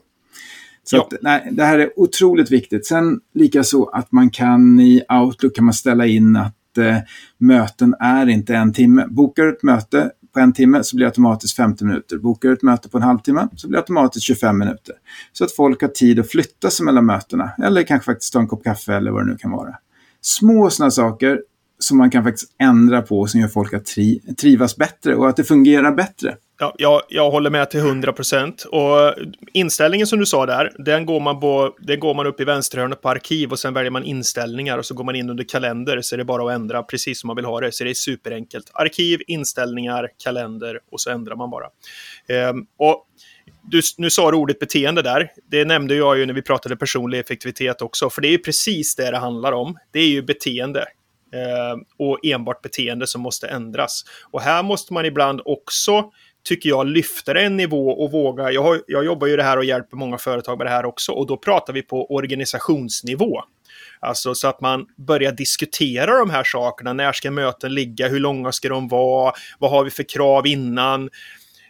Så att, nej, det här är otroligt viktigt. Sen likaså att man kan i Outlook kan man ställa in att eh, möten är inte en timme. Bokar du ett möte på en timme så blir det automatiskt 50 minuter. Bokar du ett möte på en halvtimme så blir det automatiskt 25 minuter. Så att folk har tid att flytta sig mellan mötena. Eller kanske faktiskt ta en kopp kaffe eller vad det nu kan vara. Små sådana saker som man kan faktiskt ändra på som gör folk att tri trivas bättre och att det fungerar bättre. Ja, jag, jag håller med till 100 procent. Och inställningen som du sa där, den går, man på, den går man upp i vänsterhörnet på arkiv och sen väljer man inställningar och så går man in under kalender så är det bara att ändra precis som man vill ha det. Så det är superenkelt. Arkiv, inställningar, kalender och så ändrar man bara. Ehm, och du, nu sa du ordet beteende där. Det nämnde jag ju när vi pratade personlig effektivitet också, för det är ju precis det det handlar om. Det är ju beteende. Eh, och enbart beteende som måste ändras. Och här måste man ibland också tycker jag, lyfter en nivå och vågar. Jag, har, jag jobbar ju det här och hjälper många företag med det här också och då pratar vi på organisationsnivå. Alltså så att man börjar diskutera de här sakerna. När ska möten ligga? Hur långa ska de vara? Vad har vi för krav innan?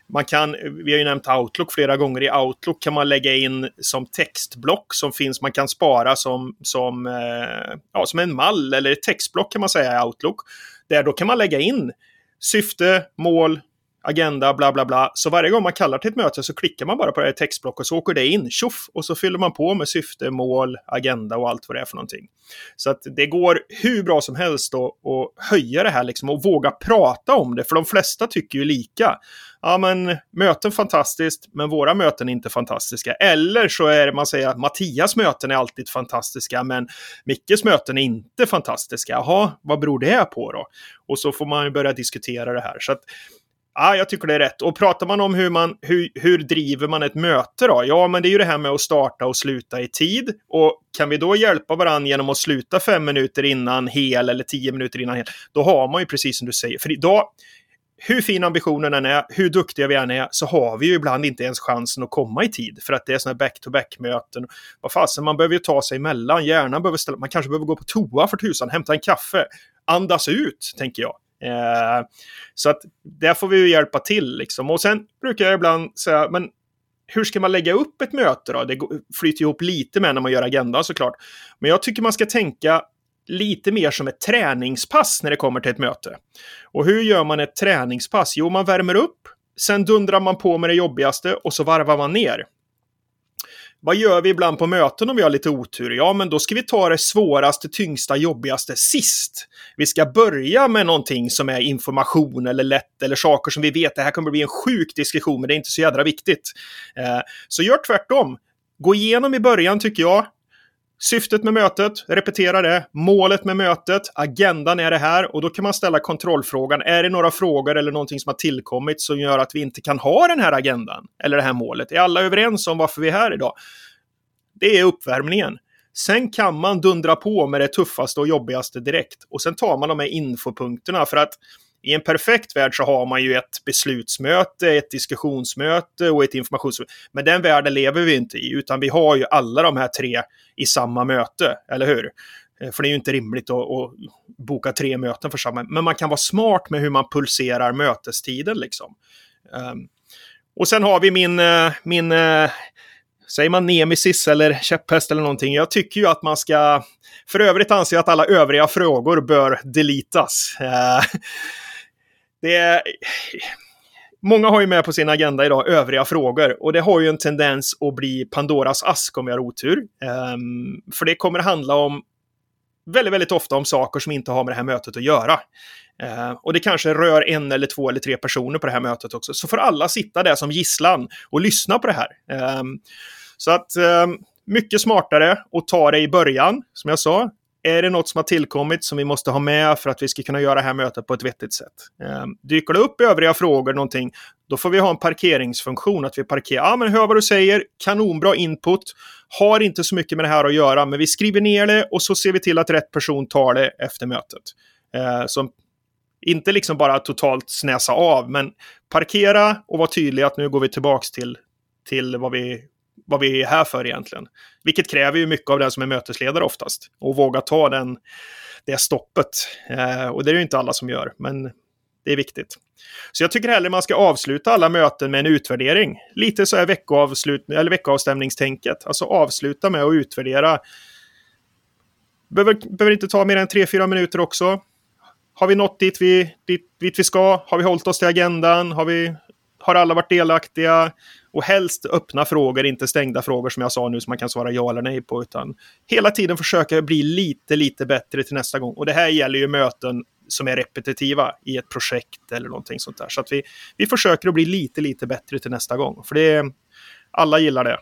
Man kan, vi har ju nämnt Outlook flera gånger. I Outlook kan man lägga in som textblock som finns. Man kan spara som, som, eh, ja, som en mall eller ett textblock kan man säga i Outlook. Där då kan man lägga in syfte, mål, agenda, bla bla bla. Så varje gång man kallar till ett möte så klickar man bara på det här textblocket och så åker det in, tjoff, och så fyller man på med syfte, mål, agenda och allt vad det är för någonting. Så att det går hur bra som helst då att höja det här liksom och våga prata om det, för de flesta tycker ju lika. Ja, men möten fantastiskt, men våra möten är inte fantastiska. Eller så är det man säger att Mattias möten är alltid fantastiska, men Mickes möten är inte fantastiska. Jaha, vad beror det på då? Och så får man börja diskutera det här. Så att Ja, jag tycker det är rätt. Och pratar man om hur, man, hur, hur driver man ett möte då? Ja, men det är ju det här med att starta och sluta i tid. Och kan vi då hjälpa varandra genom att sluta fem minuter innan hel eller tio minuter innan hel, då har man ju precis som du säger. För idag, hur fin ambitionen än är, hur duktiga vi än är, så har vi ju ibland inte ens chansen att komma i tid. För att det är sådana här back-to-back-möten. Vad fasen, man behöver ju ta sig emellan. Hjärnan behöver ställa, man kanske behöver gå på toa för tusan, hämta en kaffe. Andas ut, tänker jag. Eh, så att där får vi ju hjälpa till liksom. Och sen brukar jag ibland säga, men hur ska man lägga upp ett möte då? Det flyter ihop lite med när man gör agendan såklart. Men jag tycker man ska tänka lite mer som ett träningspass när det kommer till ett möte. Och hur gör man ett träningspass? Jo, man värmer upp, sen dundrar man på med det jobbigaste och så varvar man ner. Vad gör vi ibland på möten om vi har lite otur? Ja, men då ska vi ta det svåraste, tyngsta, jobbigaste sist. Vi ska börja med någonting som är information eller lätt eller saker som vi vet det här kommer bli en sjuk diskussion, men det är inte så jädra viktigt. Eh, så gör tvärtom. Gå igenom i början tycker jag. Syftet med mötet, repetera det. Målet med mötet, agendan är det här och då kan man ställa kontrollfrågan. Är det några frågor eller någonting som har tillkommit som gör att vi inte kan ha den här agendan eller det här målet? Är alla överens om varför vi är här idag? Det är uppvärmningen. Sen kan man dundra på med det tuffaste och jobbigaste direkt och sen tar man de här infopunkterna för att i en perfekt värld så har man ju ett beslutsmöte, ett diskussionsmöte och ett informationsmöte. Men den världen lever vi inte i, utan vi har ju alla de här tre i samma möte, eller hur? Eh, för det är ju inte rimligt att, att boka tre möten för samma. Men man kan vara smart med hur man pulserar mötestiden liksom. Um, och sen har vi min, eh, min eh, säger man nemesis eller käpphäst eller någonting. Jag tycker ju att man ska... För övrigt anser jag att alla övriga frågor bör deletas. Det är... Många har ju med på sin agenda idag övriga frågor och det har ju en tendens att bli Pandoras ask om vi har otur. Um, för det kommer handla om väldigt, väldigt ofta om saker som inte har med det här mötet att göra. Uh, och det kanske rör en eller två eller tre personer på det här mötet också. Så får alla sitta där som gisslan och lyssna på det här. Um, så att um, mycket smartare att ta det i början, som jag sa. Är det något som har tillkommit som vi måste ha med för att vi ska kunna göra det här mötet på ett vettigt sätt? Eh, dyker det upp övriga frågor någonting, då får vi ha en parkeringsfunktion. Att vi parkerar, ja men hör vad du säger, kanonbra input, har inte så mycket med det här att göra, men vi skriver ner det och så ser vi till att rätt person tar det efter mötet. Eh, så inte liksom bara totalt snäsa av, men parkera och vara tydlig att nu går vi tillbaks till, till vad vi vad vi är här för egentligen. Vilket kräver ju mycket av den som är mötesledare oftast. Och våga ta den, det stoppet. Eh, och det är det ju inte alla som gör, men det är viktigt. Så jag tycker hellre man ska avsluta alla möten med en utvärdering. Lite så här veckoavslut, eller veckoavstämningstänket. Alltså avsluta med att utvärdera. Behöver, behöver inte ta mer än 3-4 minuter också. Har vi nått dit vi, dit, dit vi ska? Har vi hållit oss till agendan? Har, vi, har alla varit delaktiga? Och helst öppna frågor, inte stängda frågor som jag sa nu som man kan svara ja eller nej på. Utan hela tiden försöka bli lite, lite bättre till nästa gång. Och det här gäller ju möten som är repetitiva i ett projekt eller någonting sånt där. Så att vi, vi försöker att bli lite, lite bättre till nästa gång. För det alla gillar det.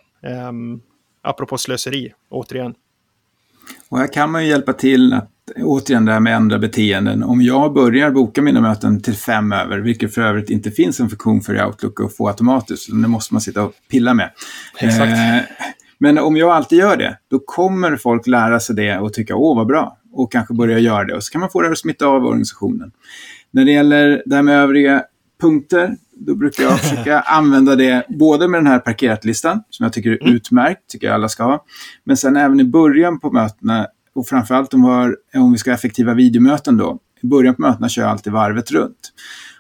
Um, apropå slöseri, återigen. Och här kan man ju hjälpa till att återigen det här med ändra beteenden. Om jag börjar boka mina möten till fem över, vilket för övrigt inte finns en funktion för i Outlook att få automatiskt, det måste man sitta och pilla med. Exakt. Eh, men om jag alltid gör det, då kommer folk lära sig det och tycka åh vad bra och kanske börja göra det och så kan man få det att smitta av organisationen. När det gäller det här med övriga punkter, då brukar jag försöka använda det både med den här parkerat-listan, som jag tycker är mm. utmärkt, tycker jag alla ska ha. Men sen även i början på mötena och framförallt om, har, om vi ska ha effektiva videomöten då. I början på mötena kör jag alltid varvet runt.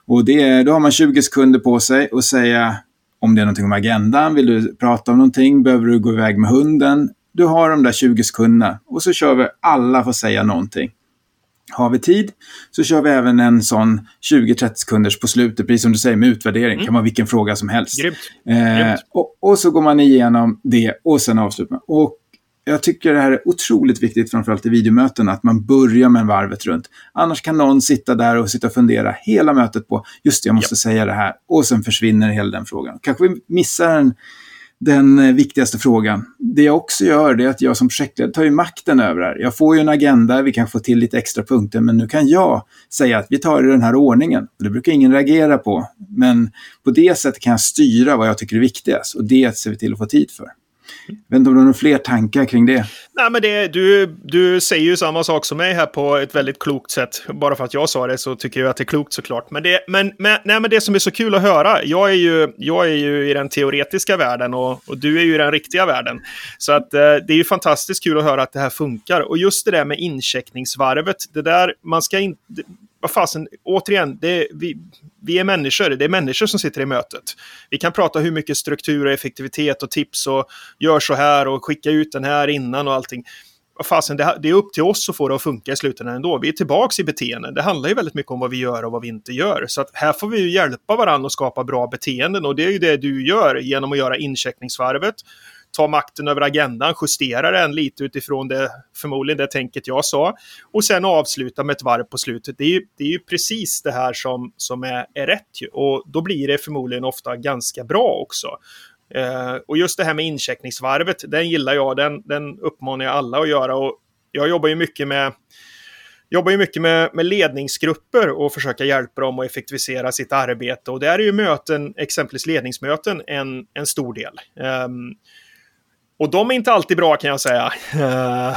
Och det då har man 20 sekunder på sig att säga om det är någonting om agendan, vill du prata om någonting, behöver du gå iväg med hunden. Du har de där 20 sekunderna och så kör vi alla får säga någonting. Har vi tid så kör vi även en sån 20-30 sekunders på slutet, precis som du säger med utvärdering. Mm. kan vara vilken fråga som helst. Grymt. Eh, Grymt. Och, och, så går man igenom det och sen avslutar man. Och jag tycker det här är otroligt viktigt, framförallt i videomöten, att man börjar med varvet runt. Annars kan någon sitta där och sitta och fundera hela mötet på, just det, jag måste yep. säga det här. Och sen försvinner hela den frågan. Kanske vi missar en, den eh, viktigaste frågan. Det jag också gör är att jag som projektledare tar ju makten över det här. Jag får ju en agenda, vi kan få till lite extra punkter, men nu kan jag säga att vi tar det i den här ordningen. Det brukar ingen reagera på, men på det sättet kan jag styra vad jag tycker är viktigast och det ser vi till att få tid för. Jag vet inte om du har några fler tankar kring det? Nej, men det, du, du säger ju samma sak som mig här på ett väldigt klokt sätt. Bara för att jag sa det så tycker jag att det är klokt såklart. Men det, men, men, nej, men det som är så kul att höra, jag är ju, jag är ju i den teoretiska världen och, och du är ju i den riktiga världen. Så att, eh, det är ju fantastiskt kul att höra att det här funkar. Och just det där med incheckningsvarvet, det där, man ska inte vad fasen, återigen, det vi, vi är människor. Det är människor som sitter i mötet. Vi kan prata hur mycket struktur och effektivitet och tips och gör så här och skicka ut den här innan och allting. Vad fasen, det, det är upp till oss att få det att funka i slutändan ändå. Vi är tillbaka i beteenden. Det handlar ju väldigt mycket om vad vi gör och vad vi inte gör. Så att här får vi ju hjälpa varandra att skapa bra beteenden och det är ju det du gör genom att göra incheckningsvarvet ta makten över agendan, justera den lite utifrån det, förmodligen det tänket jag sa, och sen avsluta med ett varv på slutet. Det är ju, det är ju precis det här som, som är, är rätt ju. och då blir det förmodligen ofta ganska bra också. Eh, och just det här med incheckningsvarvet, den gillar jag, den, den uppmanar jag alla att göra och jag jobbar ju mycket med jobbar ju mycket med, med ledningsgrupper och försöka hjälpa dem att effektivisera sitt arbete. Och där är ju möten, exempelvis ledningsmöten, en, en stor del. Um, och de är inte alltid bra kan jag säga. Eh,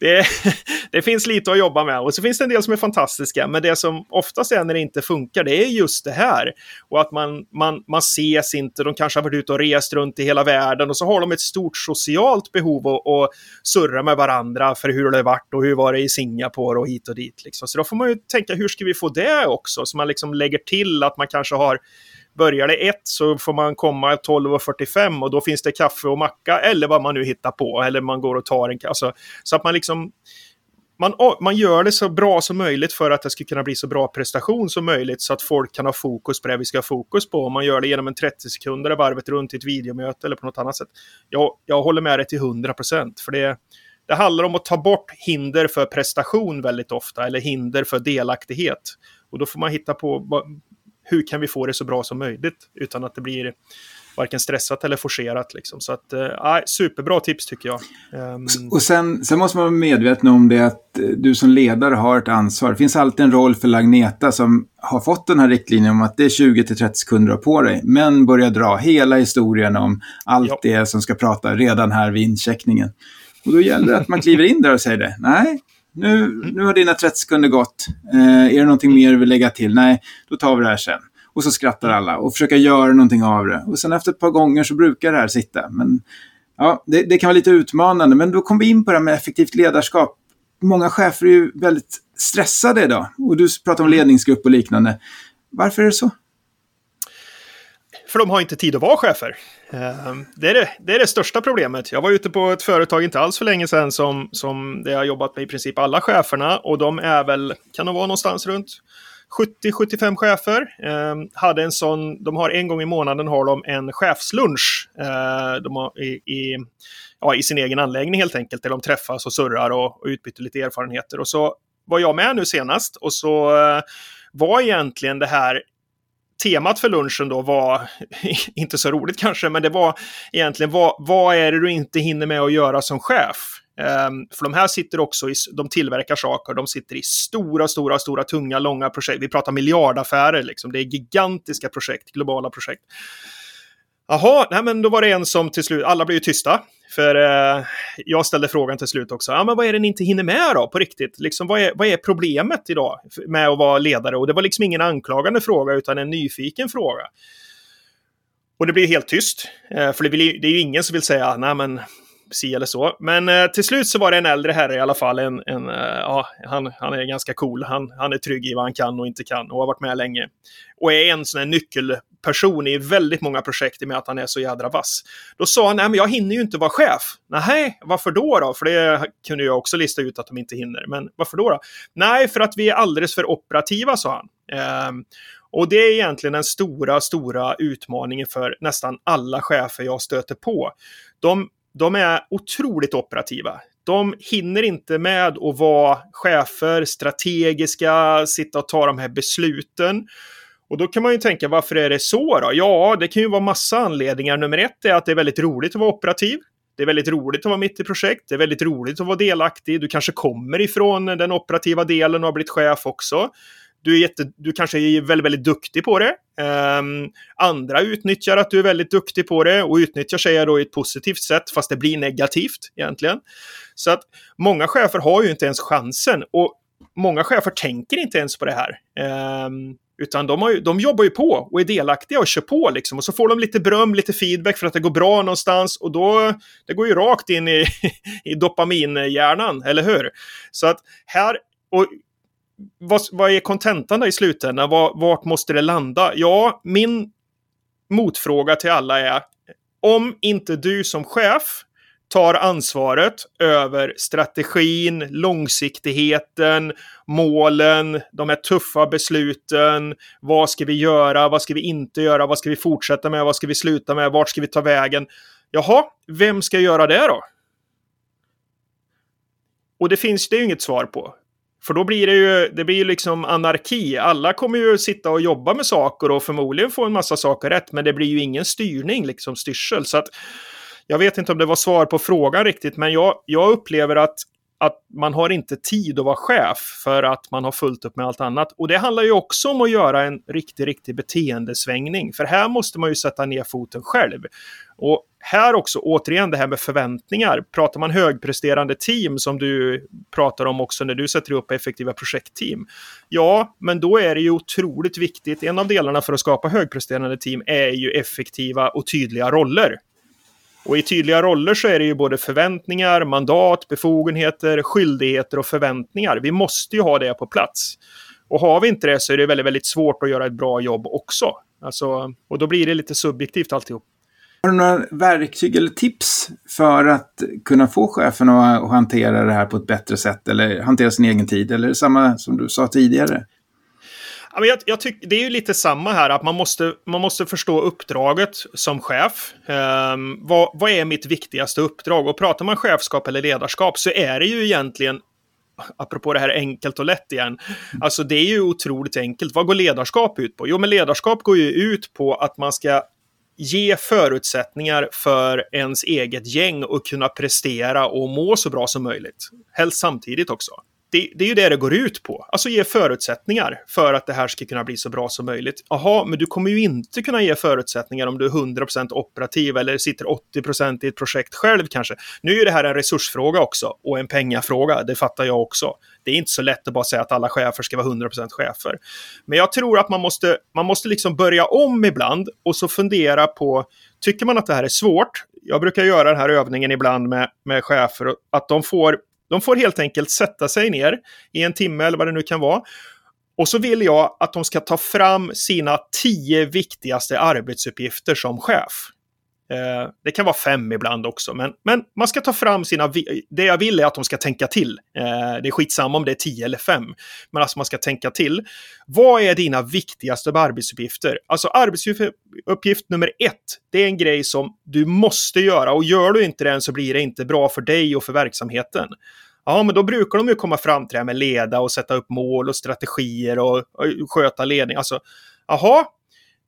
det, det, finns lite att jobba med. Och så finns det en del som är fantastiska. Men det som oftast är när det inte funkar, det är just det här. Och att man, man, man ses inte, de kanske har varit ute och rest runt i hela världen och så har de ett stort socialt behov att, att surra med varandra för hur det har varit och hur var det i Singapore och hit och dit. Liksom. Så då får man ju tänka, hur ska vi få det också? Så man liksom lägger till att man kanske har Börjar det ett så får man komma 12.45 och då finns det kaffe och macka eller vad man nu hittar på. Eller man går och tar en alltså, Så att man liksom man, man gör det så bra som möjligt för att det ska kunna bli så bra prestation som möjligt så att folk kan ha fokus på det vi ska ha fokus på. Om man gör det genom en 30 sekunder varvet runt i ett videomöte eller på något annat sätt. Jag, jag håller med dig till 100 procent. För det, det handlar om att ta bort hinder för prestation väldigt ofta eller hinder för delaktighet. Och då får man hitta på hur kan vi få det så bra som möjligt utan att det blir varken stressat eller forcerat. Liksom. Så att, äh, superbra tips tycker jag. Um... Och sen, sen måste man vara medveten om det att eh, du som ledare har ett ansvar. Det finns alltid en roll för Lagneta som har fått den här riktlinjen om att det är 20-30 sekunder på dig. Men börjar dra hela historien om allt ja. det som ska prata redan här vid incheckningen. Och då gäller det att man kliver in där och säger det. Nej, nu, nu har dina 30 sekunder gått. Eh, är det någonting mer du vill lägga till? Nej, då tar vi det här sen. Och så skrattar alla och försöka göra någonting av det. Och sen efter ett par gånger så brukar det här sitta. Men ja, det, det kan vara lite utmanande. Men då kommer vi in på det här med effektivt ledarskap. Många chefer är ju väldigt stressade idag. Och du pratar om ledningsgrupp och liknande. Varför är det så? För de har inte tid att vara chefer. Ehm, det är det, det är det största problemet. Jag var ute på ett företag inte alls för länge sedan som, som det har jobbat med i princip alla cheferna och de är väl, kan de vara någonstans runt 70-75 chefer. Eh, hade en sån, de har en gång i månaden har de en chefslunch eh, de har i, i, ja, i sin egen anläggning helt enkelt, där de träffas och surrar och, och utbyter lite erfarenheter. Och så var jag med nu senast och så eh, var egentligen det här temat för lunchen då var, inte så roligt kanske, men det var egentligen vad, vad är det du inte hinner med att göra som chef? Um, för de här sitter också i, de tillverkar saker, de sitter i stora, stora, stora, tunga, långa projekt. Vi pratar miljardaffärer, liksom. det är gigantiska projekt, globala projekt. Jaha, nej men då var det en som till slut, alla blev ju tysta. För eh, jag ställde frågan till slut också, ja men vad är det ni inte hinner med då på riktigt? Liksom, vad, är, vad är problemet idag med att vara ledare? Och det var liksom ingen anklagande fråga utan en nyfiken fråga. Och det blir helt tyst, eh, för det, vill, det är ju ingen som vill säga, nej men si eller så. Men eh, till slut så var det en äldre herre i alla fall. En, en eh, ja, han, han är ganska cool. Han, han är trygg i vad han kan och inte kan och har varit med länge. Och är en sån här nyckelperson i väldigt många projekt i och med att han är så jädra vass. Då sa han, nej men jag hinner ju inte vara chef. Nej, varför då då? För det kunde jag också lista ut att de inte hinner. Men varför då? då? Nej, för att vi är alldeles för operativa, sa han. Eh, och det är egentligen den stora, stora utmaningen för nästan alla chefer jag stöter på. De de är otroligt operativa. De hinner inte med att vara chefer, strategiska, sitta och ta de här besluten. Och då kan man ju tänka, varför är det så då? Ja, det kan ju vara massa anledningar. Nummer ett är att det är väldigt roligt att vara operativ. Det är väldigt roligt att vara mitt i projekt. Det är väldigt roligt att vara delaktig. Du kanske kommer ifrån den operativa delen och har blivit chef också. Du, är jätte, du kanske är väldigt, väldigt duktig på det. Um, andra utnyttjar att du är väldigt duktig på det och utnyttjar sig då i ett positivt sätt, fast det blir negativt egentligen. Så att många chefer har ju inte ens chansen och många chefer tänker inte ens på det här. Um, utan de, har ju, de jobbar ju på och är delaktiga och kör på liksom. Och så får de lite beröm, lite feedback för att det går bra någonstans. Och då, det går ju rakt in i, i dopaminhjärnan, eller hur? Så att här, och vad, vad är kontentan i slutändan? Var, vart måste det landa? Ja, min motfråga till alla är om inte du som chef tar ansvaret över strategin, långsiktigheten, målen, de här tuffa besluten. Vad ska vi göra? Vad ska vi inte göra? Vad ska vi fortsätta med? Vad ska vi sluta med? Vart ska vi ta vägen? Jaha, vem ska göra det då? Och det finns det ju inget svar på. För då blir det ju, det blir ju liksom anarki. Alla kommer ju sitta och jobba med saker och förmodligen få en massa saker rätt, men det blir ju ingen styrning, liksom styrsel. Så att jag vet inte om det var svar på frågan riktigt, men jag, jag upplever att att man har inte tid att vara chef för att man har fullt upp med allt annat. Och det handlar ju också om att göra en riktig, riktig beteendesvängning. För här måste man ju sätta ner foten själv. Och här också, återigen det här med förväntningar. Pratar man högpresterande team som du pratar om också när du sätter upp effektiva projektteam. Ja, men då är det ju otroligt viktigt. En av delarna för att skapa högpresterande team är ju effektiva och tydliga roller. Och i tydliga roller så är det ju både förväntningar, mandat, befogenheter, skyldigheter och förväntningar. Vi måste ju ha det på plats. Och har vi inte det så är det väldigt, väldigt svårt att göra ett bra jobb också. Alltså, och då blir det lite subjektivt alltihop. Har du några verktyg eller tips för att kunna få chefen att hantera det här på ett bättre sätt eller hantera sin egen tid? Eller samma som du sa tidigare? Men jag, jag tycker det är ju lite samma här, att man måste, man måste förstå uppdraget som chef. Um, vad, vad är mitt viktigaste uppdrag? Och pratar man chefskap eller ledarskap så är det ju egentligen apropå det här enkelt och lätt igen. Alltså det är ju otroligt enkelt. Vad går ledarskap ut på? Jo, men ledarskap går ju ut på att man ska ge förutsättningar för ens eget gäng att kunna prestera och må så bra som möjligt. Helst samtidigt också det, det, är ju det det går ut på. Alltså ge förutsättningar för att det här ska kunna bli så bra som möjligt. Jaha, men du kommer ju inte kunna ge förutsättningar om du är 100% operativ eller sitter 80% i ett projekt själv kanske. Nu är ju det här en resursfråga också och en pengafråga, det fattar jag också. Det är inte så lätt att bara säga att alla chefer ska vara 100% chefer. Men jag tror att man måste, man måste liksom börja om ibland och så fundera på, tycker man att det här är svårt? Jag brukar göra den här övningen ibland med, med chefer, att de får de får helt enkelt sätta sig ner i en timme eller vad det nu kan vara. Och så vill jag att de ska ta fram sina tio viktigaste arbetsuppgifter som chef. Eh, det kan vara fem ibland också, men, men man ska ta fram sina... Det jag vill är att de ska tänka till. Eh, det är skitsamma om det är tio eller fem, men alltså man ska tänka till. Vad är dina viktigaste arbetsuppgifter? Alltså arbetsuppgift nummer ett, det är en grej som du måste göra och gör du inte den så blir det inte bra för dig och för verksamheten. Ja, men då brukar de ju komma fram till det här med leda och sätta upp mål och strategier och, och sköta ledning. Alltså, jaha,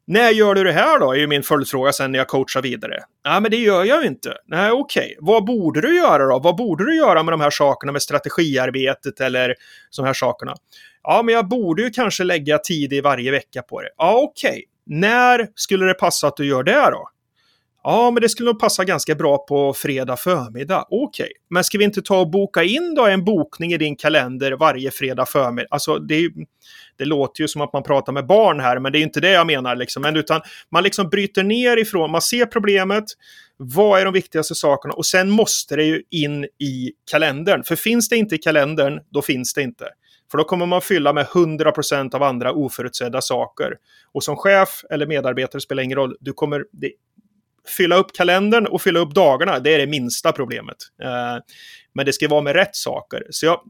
när gör du det här då? är ju min följdfråga sen när jag coachar vidare. Nej, men det gör jag ju inte. Nej, okej. Okay. Vad borde du göra då? Vad borde du göra med de här sakerna med strategiarbetet eller de här sakerna? Ja, men jag borde ju kanske lägga tid i varje vecka på det. Ja, okej. Okay. När skulle det passa att du gör det då? Ja, men det skulle nog passa ganska bra på fredag förmiddag. Okej, okay. men ska vi inte ta och boka in då en bokning i din kalender varje fredag förmiddag? Alltså, det, är, det låter ju som att man pratar med barn här, men det är inte det jag menar. Liksom. Men utan man liksom bryter ner ifrån, man ser problemet, vad är de viktigaste sakerna? Och sen måste det ju in i kalendern. För finns det inte i kalendern, då finns det inte. För då kommer man fylla med 100% av andra oförutsedda saker. Och som chef eller medarbetare spelar ingen roll. Du kommer, det, fylla upp kalendern och fylla upp dagarna, det är det minsta problemet. Eh, men det ska vara med rätt saker. Så jag,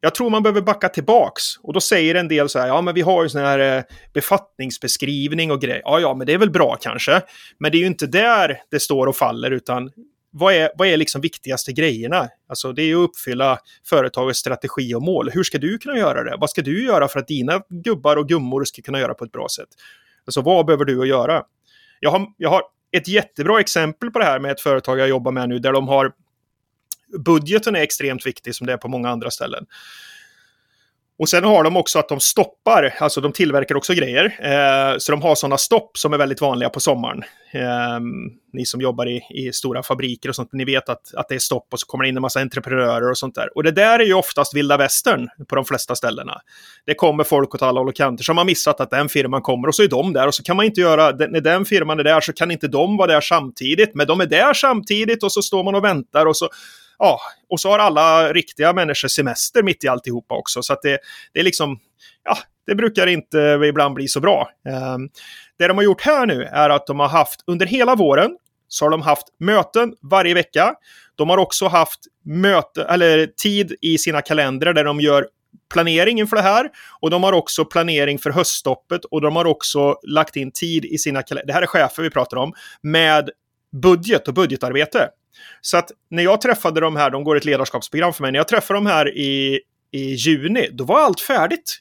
jag tror man behöver backa tillbaks. Och då säger en del så här, ja men vi har ju sån här eh, befattningsbeskrivning och grejer. Ja, ja, men det är väl bra kanske. Men det är ju inte där det står och faller, utan vad är, vad är liksom viktigaste grejerna? Alltså det är att uppfylla företagets strategi och mål. Hur ska du kunna göra det? Vad ska du göra för att dina gubbar och gummor ska kunna göra på ett bra sätt? Alltså vad behöver du att göra? Jag har, jag har ett jättebra exempel på det här med ett företag jag jobbar med nu där de har budgeten är extremt viktig som det är på många andra ställen. Och sen har de också att de stoppar, alltså de tillverkar också grejer. Eh, så de har sådana stopp som är väldigt vanliga på sommaren. Eh, ni som jobbar i, i, stora fabriker och sånt, ni vet att, att det är stopp och så kommer det in en massa entreprenörer och sånt där. Och det där är ju oftast vilda västern på de flesta ställena. Det kommer folk åt alla håll och kanter som har missat att den firman kommer och så är de där och så kan man inte göra, när den firman är där så kan inte de vara där samtidigt, men de är där samtidigt och så står man och väntar och så ja, och så har alla riktiga människor semester mitt i alltihopa också. Så att det, det är liksom, ja, det brukar inte ibland bli så bra. Ehm, det de har gjort här nu är att de har haft, under hela våren, så har de haft möten varje vecka. De har också haft möte, eller tid i sina kalendrar där de gör planering inför det här. Och de har också planering för höststoppet och de har också lagt in tid i sina kalendrar. Det här är chefer vi pratar om. Med budget och budgetarbete. Så att när jag träffade de här, de går ett ledarskapsprogram för mig, när jag träffade de här i, i juni, då var allt färdigt.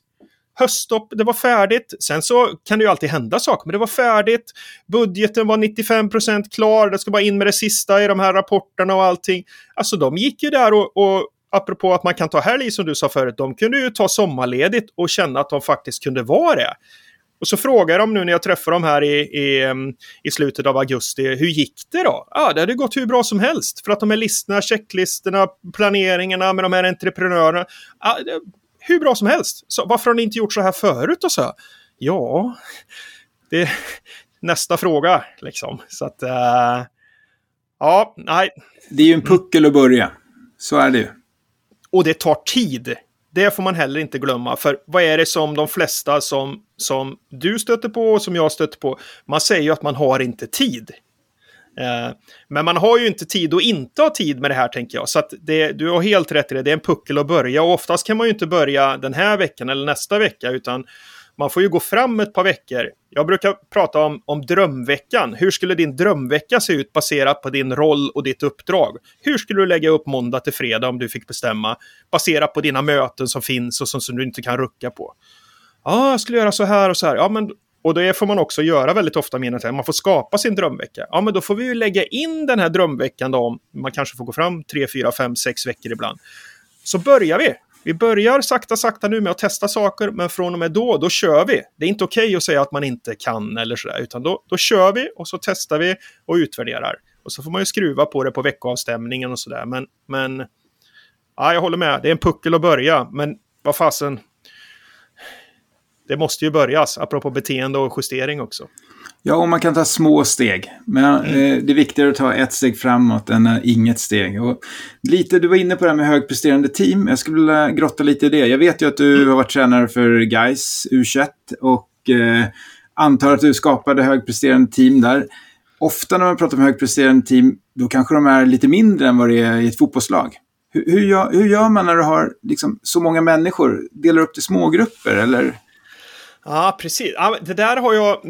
Höststopp, det var färdigt. Sen så kan det ju alltid hända saker, men det var färdigt. Budgeten var 95% klar. Det ska bara in med det sista i de här rapporterna och allting. Alltså de gick ju där och, och apropå att man kan ta helg som du sa förut, de kunde ju ta sommarledigt och känna att de faktiskt kunde vara det. Och så frågar dem nu när jag träffar dem här i, i, i slutet av augusti, hur gick det då? Ja, det hade gått hur bra som helst. För att de här listorna, checklistorna, planeringarna med de här entreprenörerna, ja, det, hur bra som helst. Så varför har ni inte gjort så här förut? Och så? Ja, det är nästa fråga liksom. Så att, uh, ja, nej. Det är ju en puckel att börja. Så är det ju. Och det tar tid. Det får man heller inte glömma. För vad är det som de flesta som, som du stöter på och som jag stöter på? Man säger ju att man har inte tid. Eh, men man har ju inte tid att inte ha tid med det här tänker jag. Så att det, du har helt rätt i det, det är en puckel att börja. Och oftast kan man ju inte börja den här veckan eller nästa vecka. Utan man får ju gå fram ett par veckor. Jag brukar prata om, om drömveckan. Hur skulle din drömvecka se ut baserat på din roll och ditt uppdrag? Hur skulle du lägga upp måndag till fredag om du fick bestämma? Baserat på dina möten som finns och som, som du inte kan rucka på. Ja, jag skulle göra så här och så här. Ja, men och det får man också göra väldigt ofta, menar jag. Man får skapa sin drömvecka. Ja, men då får vi ju lägga in den här drömveckan då. Man kanske får gå fram tre, fyra, fem, sex veckor ibland. Så börjar vi. Vi börjar sakta, sakta nu med att testa saker, men från och med då, då kör vi. Det är inte okej okay att säga att man inte kan eller sådär, utan då, då kör vi och så testar vi och utvärderar. Och så får man ju skruva på det på veckoavstämningen och sådär. Men, men ja, jag håller med, det är en puckel att börja, men vad fasen. Det måste ju börjas, apropå beteende och justering också. Ja, och man kan ta små steg. Men mm. eh, det är viktigare att ta ett steg framåt än eh, inget steg. Och lite, du var inne på det här med högpresterande team. Jag skulle vilja grotta lite i det. Jag vet ju att du mm. har varit tränare för Guys U21 och eh, antar att du skapade högpresterande team där. Ofta när man pratar om högpresterande team, då kanske de är lite mindre än vad det är i ett fotbollslag. Hur, hur, gör, hur gör man när du har liksom, så många människor? Delar upp till smågrupper eller? Ja, precis. Det där har jag...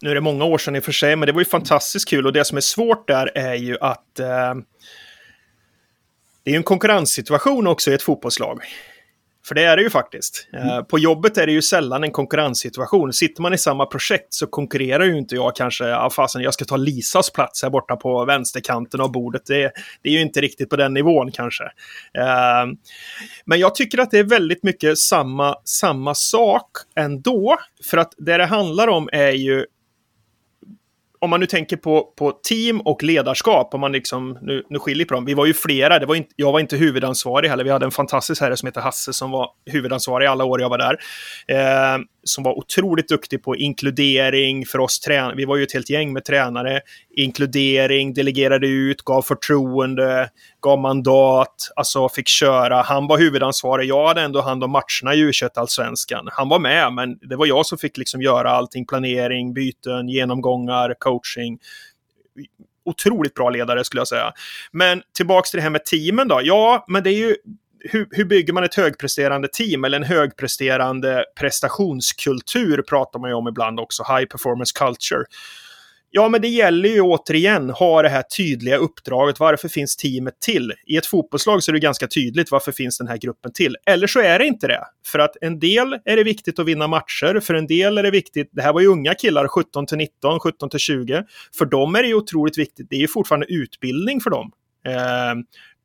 Nu är det många år sedan i och för sig, men det var ju fantastiskt kul. Och det som är svårt där är ju att... Eh, det är ju en konkurrenssituation också i ett fotbollslag. För det är det ju faktiskt. Eh, mm. På jobbet är det ju sällan en konkurrenssituation. Sitter man i samma projekt så konkurrerar ju inte jag kanske, ja fasen jag ska ta Lisas plats här borta på vänsterkanten av bordet. Det, det är ju inte riktigt på den nivån kanske. Eh, men jag tycker att det är väldigt mycket samma, samma sak ändå. För att det det handlar om är ju om man nu tänker på, på team och ledarskap, om man liksom, nu, nu skiljer på dem. Vi var ju flera, det var inte, jag var inte huvudansvarig heller. Vi hade en fantastisk herre som heter Hasse som var huvudansvarig alla år jag var där. Eh, som var otroligt duktig på inkludering för oss tränare. Vi var ju ett helt gäng med tränare. Inkludering, delegerade ut, gav förtroende, gav mandat, alltså fick köra. Han var huvudansvarig. Jag hade ändå hand om matcherna i u allsvenskan Han var med, men det var jag som fick liksom göra allting. Planering, byten, genomgångar, coaching otroligt bra ledare skulle jag säga. Men tillbaks till det här med teamen då. Ja, men det är ju hur, hur, bygger man ett högpresterande team eller en högpresterande prestationskultur pratar man ju om ibland också, high performance culture. Ja, men det gäller ju återigen ha det här tydliga uppdraget. Varför finns teamet till? I ett fotbollslag så är det ganska tydligt varför finns den här gruppen till. Eller så är det inte det. För att en del är det viktigt att vinna matcher. För en del är det viktigt. Det här var ju unga killar, 17 till 19, 17 till 20. För dem är det ju otroligt viktigt. Det är ju fortfarande utbildning för dem. Eh,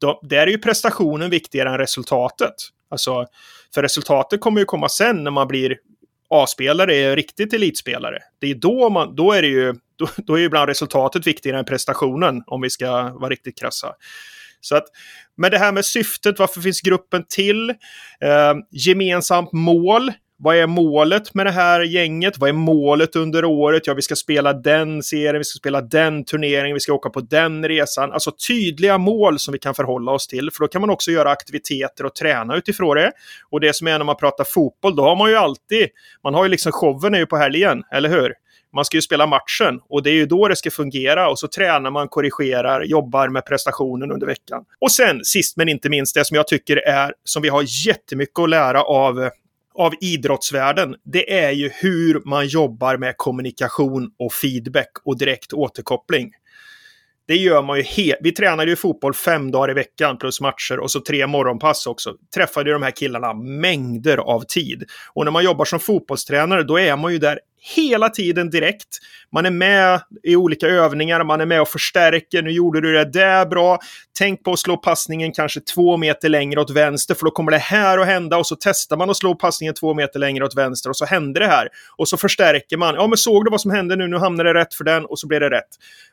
då, där är ju prestationen viktigare än resultatet. Alltså, för resultatet kommer ju komma sen när man blir A-spelare är riktigt elitspelare. Det är då man, då är det ju, då, då är ju ibland resultatet viktigare än prestationen om vi ska vara riktigt krassa. Så att, men det här med syftet, varför finns gruppen till? Eh, gemensamt mål. Vad är målet med det här gänget? Vad är målet under året? Ja, vi ska spela den serien, vi ska spela den turneringen, vi ska åka på den resan. Alltså tydliga mål som vi kan förhålla oss till, för då kan man också göra aktiviteter och träna utifrån det. Och det som är när man pratar fotboll, då har man ju alltid, man har ju liksom showen är ju på helgen, eller hur? Man ska ju spela matchen och det är ju då det ska fungera och så tränar man, korrigerar, jobbar med prestationen under veckan. Och sen sist men inte minst det som jag tycker är som vi har jättemycket att lära av av idrottsvärlden, det är ju hur man jobbar med kommunikation och feedback och direkt återkoppling. Det gör man ju helt. Vi tränade ju fotboll fem dagar i veckan plus matcher och så tre morgonpass också. Träffade ju de här killarna mängder av tid. Och när man jobbar som fotbollstränare då är man ju där hela tiden direkt. Man är med i olika övningar, man är med och förstärker. Nu gjorde du det där bra. Tänk på att slå passningen kanske två meter längre åt vänster, för då kommer det här att hända. Och så testar man att slå passningen två meter längre åt vänster och så händer det här. Och så förstärker man. Ja, men såg du vad som hände nu? Nu hamnar det rätt för den och så blir det rätt.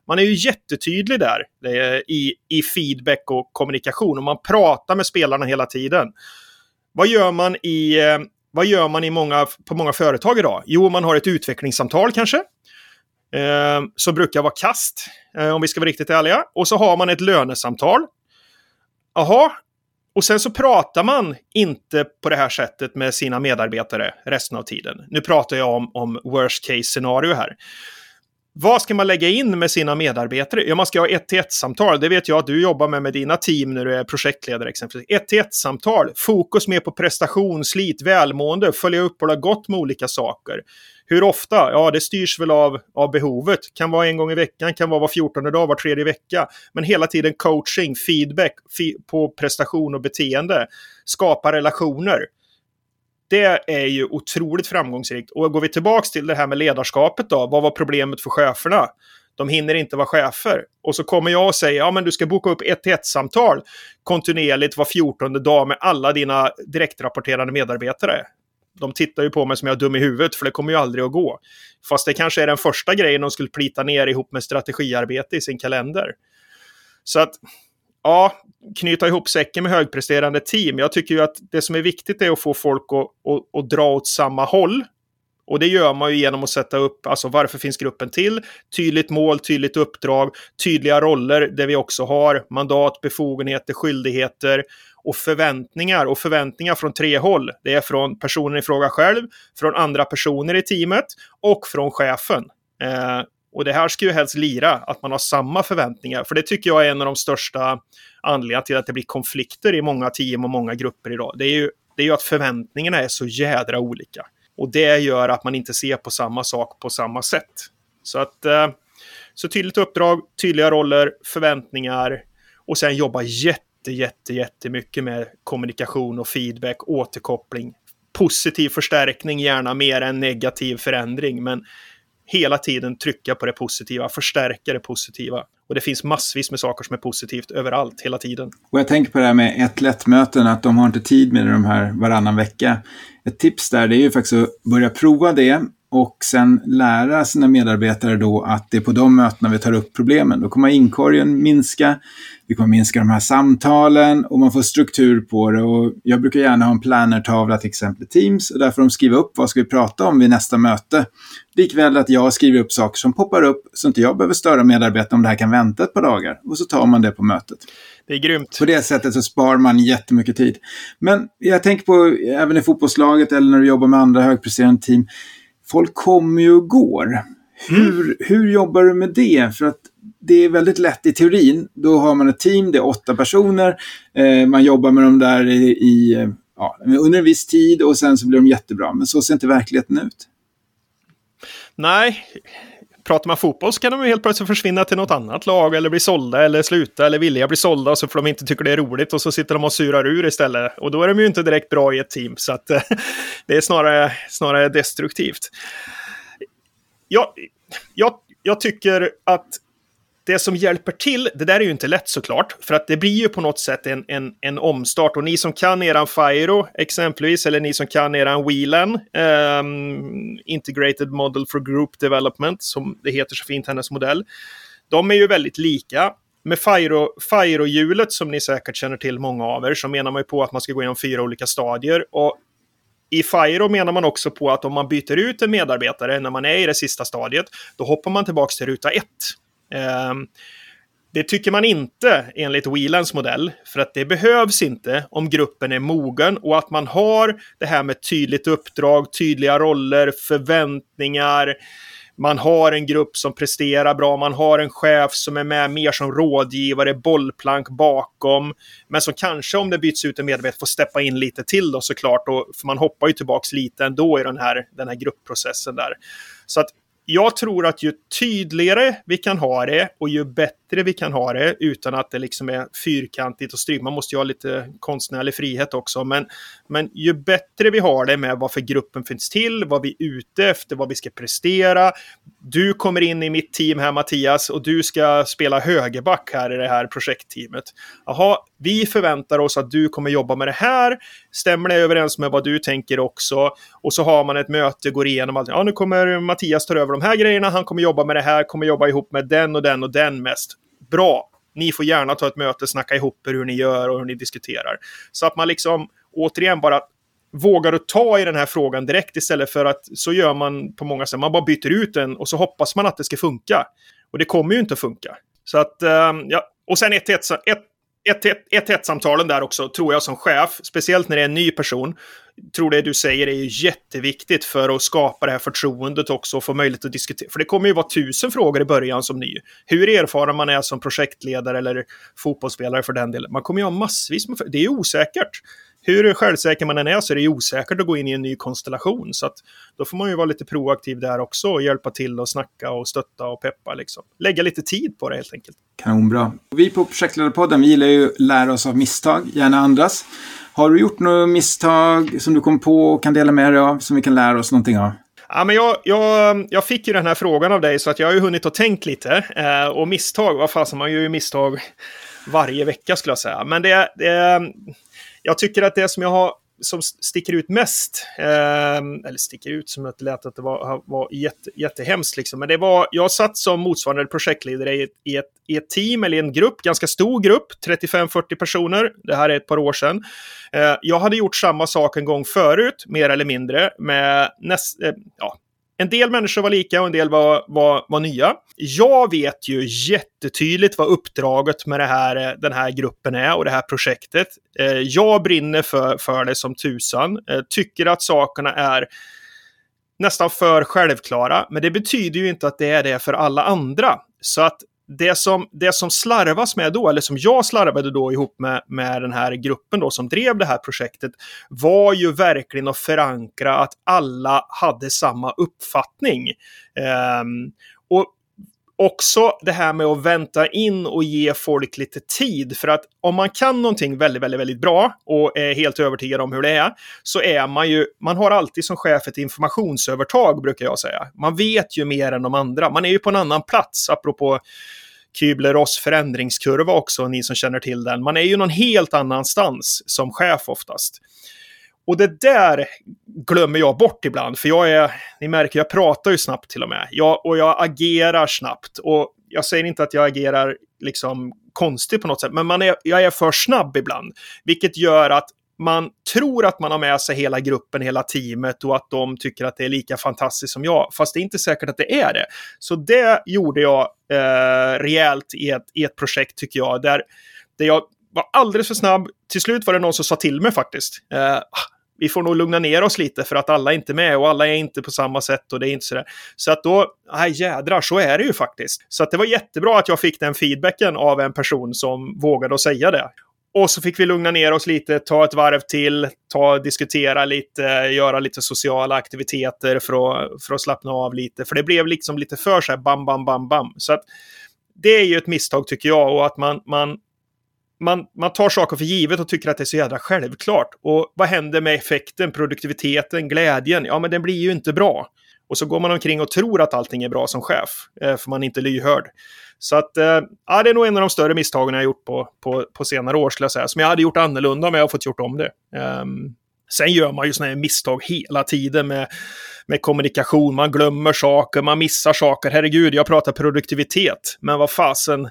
Man är ju jättetydlig där eh, i, i feedback och kommunikation och man pratar med spelarna hela tiden. Vad gör man i eh, vad gör man i många, på många företag idag? Jo, man har ett utvecklingssamtal kanske. Eh, som brukar vara kast, eh, om vi ska vara riktigt ärliga. Och så har man ett lönesamtal. Jaha, och sen så pratar man inte på det här sättet med sina medarbetare resten av tiden. Nu pratar jag om, om worst case scenario här. Vad ska man lägga in med sina medarbetare? Ja, man ska ha ett till ett samtal. Det vet jag att du jobbar med med dina team när du är projektledare exempelvis. Ett till ett samtal. Fokus mer på prestation, slit, välmående, följa upp och det har gått med olika saker. Hur ofta? Ja, det styrs väl av, av behovet. Kan vara en gång i veckan, kan vara var fjortonde dag, var tredje vecka. Men hela tiden coaching, feedback fi på prestation och beteende. Skapa relationer det är ju otroligt framgångsrikt. Och går vi tillbaks till det här med ledarskapet då, vad var problemet för cheferna? De hinner inte vara chefer. Och så kommer jag och säger, ja men du ska boka upp ett till ett samtal kontinuerligt var fjortonde dag med alla dina direktrapporterande medarbetare. De tittar ju på mig som jag är dum i huvudet, för det kommer ju aldrig att gå. Fast det kanske är den första grejen de skulle plita ner ihop med strategiarbete i sin kalender. Så att ja, knyta ihop säcken med högpresterande team. Jag tycker ju att det som är viktigt är att få folk att, att, att dra åt samma håll. Och det gör man ju genom att sätta upp, alltså varför finns gruppen till? Tydligt mål, tydligt uppdrag, tydliga roller där vi också har mandat, befogenheter, skyldigheter och förväntningar. Och förväntningar från tre håll. Det är från personen i fråga själv, från andra personer i teamet och från chefen. Eh, och det här ska ju helst lira, att man har samma förväntningar. För det tycker jag är en av de största anledningarna till att det blir konflikter i många team och många grupper idag. Det är ju, det är ju att förväntningarna är så jädra olika. Och det gör att man inte ser på samma sak på samma sätt. Så att eh, så tydligt uppdrag, tydliga roller, förväntningar och sen jobba jätte, jätte, jättemycket med kommunikation och feedback, återkoppling, positiv förstärkning, gärna mer än negativ förändring. Men hela tiden trycka på det positiva, förstärka det positiva. Och det finns massvis med saker som är positivt överallt, hela tiden. Och jag tänker på det här med ett lättmöten, att de har inte tid med de här varannan vecka. Ett tips där det är ju faktiskt att börja prova det och sen lära sina medarbetare då att det är på de mötena vi tar upp problemen. Då kommer inkorgen minska, vi kommer minska de här samtalen och man får struktur på det. Och jag brukar gärna ha en plannertavla till exempel i Teams och där får de skriva upp vad ska vi prata om vid nästa möte. Likväl att jag skriver upp saker som poppar upp så inte jag behöver störa medarbetarna om det här kan vänta ett par dagar. Och så tar man det på mötet. Det är grymt. På det sättet så sparar man jättemycket tid. Men jag tänker på även i fotbollslaget eller när du jobbar med andra högpresterande team folk kommer ju och går. Hur, mm. hur jobbar du med det? För att det är väldigt lätt i teorin. Då har man ett team, det är åtta personer. Eh, man jobbar med dem där i, i ja, under en viss tid och sen så blir de jättebra. Men så ser inte verkligheten ut. Nej, pratar man fotboll så kan de ju helt plötsligt försvinna till något annat lag eller bli sålda eller sluta eller vilja bli sålda så för de inte tycker det är roligt och så sitter de och surar ur istället. Och då är de ju inte direkt bra i ett team så att det är snarare, snarare destruktivt. Jag, jag, jag tycker att det som hjälper till, det där är ju inte lätt såklart, för att det blir ju på något sätt en, en, en omstart. Och ni som kan eran Firo exempelvis, eller ni som kan eran Wheelan, um, ehm, Integrated Model for Group Development, som det heter så fint, hennes modell, de är ju väldigt lika. Med Firo-hjulet, som ni säkert känner till många av er, så menar man ju på att man ska gå igenom fyra olika stadier. Och i Firo menar man också på att om man byter ut en medarbetare när man är i det sista stadiet, då hoppar man tillbaka till ruta ett. Ehm, det tycker man inte enligt Whelans modell, för att det behövs inte om gruppen är mogen och att man har det här med tydligt uppdrag, tydliga roller, förväntningar. Man har en grupp som presterar bra, man har en chef som är med mer som rådgivare, bollplank bakom. Men som kanske om det byts ut en medarbetare får steppa in lite till då såklart. Och, för man hoppar ju tillbaks lite ändå i den här, den här gruppprocessen där. Så att jag tror att ju tydligare vi kan ha det och ju bättre vi kan ha det utan att det liksom är fyrkantigt och stryk. Man måste ju ha lite konstnärlig frihet också. Men, men ju bättre vi har det med varför gruppen finns till, vad vi är ute efter, vad vi ska prestera. Du kommer in i mitt team här Mattias och du ska spela högerback här i det här projektteamet. Jaha, vi förväntar oss att du kommer jobba med det här. Stämmer det överens med vad du tänker också? Och så har man ett möte, går igenom allt. Ja, nu kommer Mattias ta över de här grejerna. Han kommer jobba med det här, kommer jobba ihop med den och den och den mest. Bra. Ni får gärna ta ett möte, snacka ihop er hur ni gör och hur ni diskuterar. Så att man liksom återigen bara vågar att ta i den här frågan direkt istället för att så gör man på många sätt. Man bara byter ut den och så hoppas man att det ska funka. Och det kommer ju inte att funka. Så att, eh, ja. Och sen ett, 1-1-samtalen där också, tror jag som chef, speciellt när det är en ny person, tror det du säger är ju jätteviktigt för att skapa det här förtroendet också och få möjlighet att diskutera. För det kommer ju vara tusen frågor i början som ny. Hur erfaren man är som projektledare eller fotbollsspelare för den delen. Man kommer ju ha massvis med... Det är ju osäkert hur självsäker man än är så är det osäkert att gå in i en ny konstellation. Så att då får man ju vara lite proaktiv där också och hjälpa till och snacka och stötta och peppa. Liksom. Lägga lite tid på det helt enkelt. Kanonbra. Vi på Projektledarpodden, vi gillar ju att lära oss av misstag, gärna andras. Har du gjort några misstag som du kom på och kan dela med dig av, som vi kan lära oss någonting av? Ja, men jag, jag, jag fick ju den här frågan av dig så att jag har ju hunnit att tänkt lite. Eh, och misstag, vad fasen, man gör ju misstag varje vecka skulle jag säga. Men det, det, jag tycker att det som jag har som sticker ut mest, eh, eller sticker ut som att det lät att det var, var jätte, jättehemskt, liksom. men det var, jag satt som motsvarande projektledare i ett, i, ett, i ett team eller i en grupp, ganska stor grupp, 35-40 personer, det här är ett par år sedan. Eh, jag hade gjort samma sak en gång förut, mer eller mindre, med näst, eh, ja, en del människor var lika och en del var, var, var nya. Jag vet ju jättetydligt vad uppdraget med det här, eh, den här gruppen är och det här projektet. Eh, jag brinner för, för det som tusan. Eh, tycker att sakerna är nästan för självklara. Men det betyder ju inte att det är det för alla andra. Så att det som, det som slarvas med då, eller som jag slarvade då ihop med, med den här gruppen då som drev det här projektet, var ju verkligen att förankra att alla hade samma uppfattning. Um, och också det här med att vänta in och ge folk lite tid. För att om man kan någonting väldigt, väldigt, väldigt bra och är helt övertygad om hur det är, så är man ju, man har alltid som chef ett informationsövertag brukar jag säga. Man vet ju mer än de andra. Man är ju på en annan plats, apropå Kübler-Ross förändringskurva också, ni som känner till den. Man är ju någon helt annanstans som chef oftast. Och det där glömmer jag bort ibland, för jag är, ni märker, jag pratar ju snabbt till och med. Jag, och jag agerar snabbt. Och jag säger inte att jag agerar liksom konstigt på något sätt, men man är, jag är för snabb ibland. Vilket gör att man tror att man har med sig hela gruppen, hela teamet och att de tycker att det är lika fantastiskt som jag. Fast det är inte säkert att det är det. Så det gjorde jag eh, rejält i ett, i ett projekt tycker jag. Där, där jag var alldeles för snabb. Till slut var det någon som sa till mig faktiskt. Eh, vi får nog lugna ner oss lite för att alla är inte med och alla är inte på samma sätt och det är inte sådär. Så att då, nej jädrar, så är det ju faktiskt. Så att det var jättebra att jag fick den feedbacken av en person som vågade att säga det. och så fick vi lugna ner oss lite, ta ett varv till, ta, diskutera lite, göra lite sociala aktiviteter för att, för att slappna av lite. För det blev liksom lite för så här bam, bam, bam, bam. Så att det är ju ett misstag tycker jag och att man, man, man, man tar saker för givet och tycker att det är så jävla självklart. Och vad händer med effekten, produktiviteten, glädjen? Ja, men den blir ju inte bra. Och så går man omkring och tror att allting är bra som chef, eh, för man är inte lyhörd. Så att, eh, ja, det är nog en av de större misstagen jag har gjort på, på, på senare år, skulle jag säga. Som jag hade gjort annorlunda om jag hade fått gjort om det. Um, sen gör man ju sådana här misstag hela tiden med, med kommunikation. Man glömmer saker, man missar saker. Herregud, jag pratar produktivitet. Men vad fasen,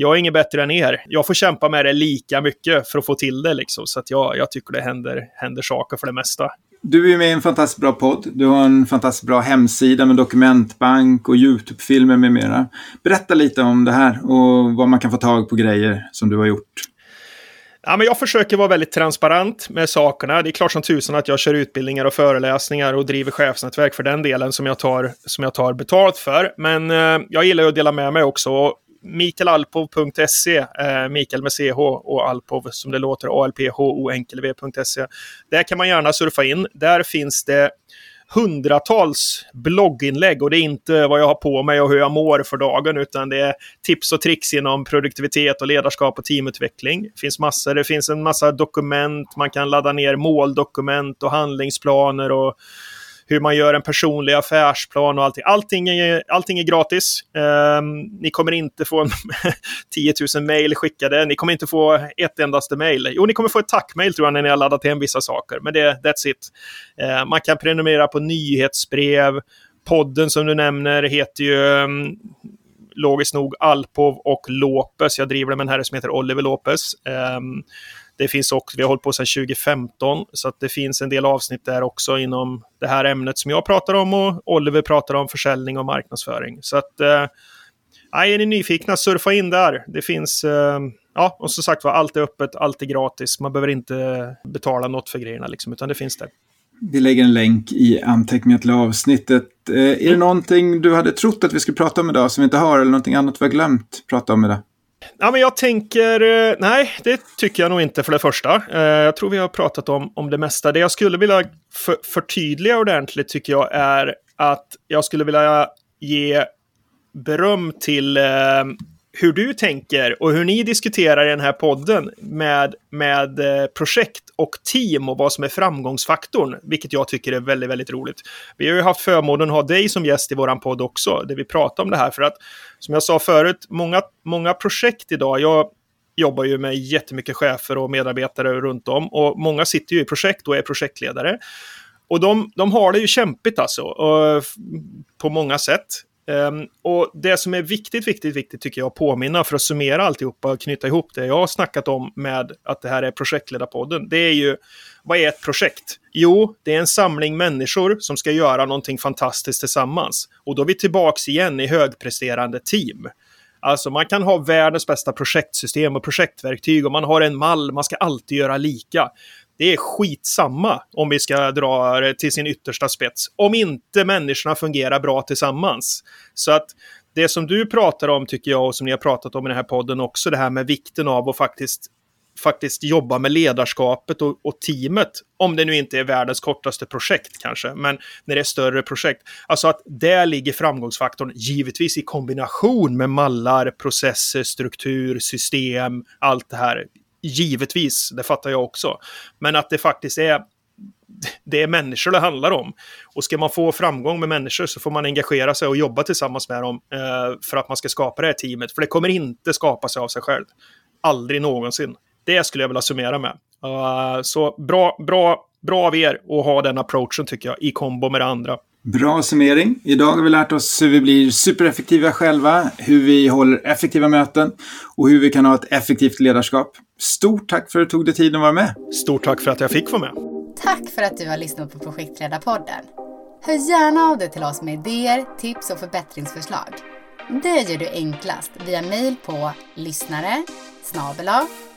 jag är inget bättre än er. Jag får kämpa med det lika mycket för att få till det. Liksom. Så att jag, jag tycker det händer, händer saker för det mesta. Du är med i en fantastiskt bra podd. Du har en fantastiskt bra hemsida med dokumentbank och YouTube-filmer med mera. Berätta lite om det här och vad man kan få tag på grejer som du har gjort. Ja, men jag försöker vara väldigt transparent med sakerna. Det är klart som tusan att jag kör utbildningar och föreläsningar och driver chefsnätverk för den delen som jag tar, som jag tar betalt för. Men eh, jag gillar att dela med mig också mikaelalpov.se, eh, Mikael med CH och Alpov som det låter, alphoenkelv.se. Där kan man gärna surfa in. Där finns det hundratals blogginlägg och det är inte vad jag har på mig och hur jag mår för dagen utan det är tips och tricks inom produktivitet och ledarskap och teamutveckling. Det finns massor, det finns en massa dokument, man kan ladda ner måldokument och handlingsplaner och hur man gör en personlig affärsplan och allting. Allting är, allting är gratis. Um, ni kommer inte få 10 000 mejl skickade. Ni kommer inte få ett endaste mejl. Jo, ni kommer få ett tackmejl tror jag när ni har laddat hem vissa saker. Men det, that's it. Uh, man kan prenumerera på nyhetsbrev. Podden som du nämner heter ju um, logiskt nog Alpov och Lopez. Jag driver den med en herre som heter Oliver Lopez. Um, det finns också, vi har hållit på sedan 2015, så att det finns en del avsnitt där också inom det här ämnet som jag pratar om och Oliver pratar om försäljning och marknadsföring. Så att, eh, är ni nyfikna, surfa in där. Det finns, eh, ja, och som sagt var, allt är öppet, allt är gratis. Man behöver inte betala något för grejerna, liksom, utan det finns där. Vi lägger en länk i anteckningar till avsnittet. Eh, är det mm. någonting du hade trott att vi skulle prata om idag som vi inte har, eller någonting annat vi har glömt prata om idag? Ja, men jag tänker, eh, nej, det tycker jag nog inte för det första. Eh, jag tror vi har pratat om, om det mesta. Det jag skulle vilja för, förtydliga ordentligt tycker jag är att jag skulle vilja ge beröm till eh, hur du tänker och hur ni diskuterar i den här podden med, med eh, projekt och team och vad som är framgångsfaktorn, vilket jag tycker är väldigt, väldigt roligt. Vi har ju haft förmånen att ha dig som gäst i våran podd också, där vi pratar om det här, för att som jag sa förut, många, många projekt idag, jag jobbar ju med jättemycket chefer och medarbetare runt om och många sitter ju i projekt och är projektledare. Och de, de har det ju kämpigt alltså, på många sätt. Um, och det som är viktigt, viktigt, viktigt tycker jag att påminna för att summera alltihopa och knyta ihop det jag har snackat om med att det här är projektledarpodden. Det är ju, vad är ett projekt? Jo, det är en samling människor som ska göra någonting fantastiskt tillsammans. Och då är vi tillbaks igen i högpresterande team. Alltså man kan ha världens bästa projektsystem och projektverktyg och man har en mall, man ska alltid göra lika det är skitsamma om vi ska dra det till sin yttersta spets. Om inte människorna fungerar bra tillsammans. Så att det som du pratar om tycker jag och som ni har pratat om i den här podden också, det här med vikten av att faktiskt faktiskt jobba med ledarskapet och, och, teamet. Om det nu inte är världens kortaste projekt kanske, men när det är större projekt. Alltså att där ligger framgångsfaktorn givetvis i kombination med mallar, processer, struktur, system, allt det här. Givetvis, det fattar jag också. Men att det faktiskt är det är människor det handlar om. Och ska man få framgång med människor så får man engagera sig och jobba tillsammans med dem eh, för att man ska skapa det här teamet. För det kommer inte skapa sig av sig själv. Aldrig någonsin. Det skulle jag vilja summera med. Uh, så bra, bra, bra av er att ha den approachen tycker jag, i kombo med det andra. Bra summering. Idag har vi lärt oss hur vi blir supereffektiva själva, hur vi håller effektiva möten och hur vi kan ha ett effektivt ledarskap. Stort tack för att du tog dig tid att vara med. Stort tack för att jag fick vara med. Tack för att du har lyssnat på Projektledarpodden. Hör gärna av dig till oss med idéer, tips och förbättringsförslag. Det gör du enklast via mejl på lyssnare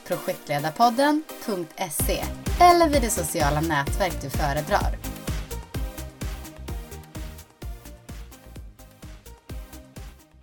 projektledarpodden.se eller vid det sociala nätverk du föredrar.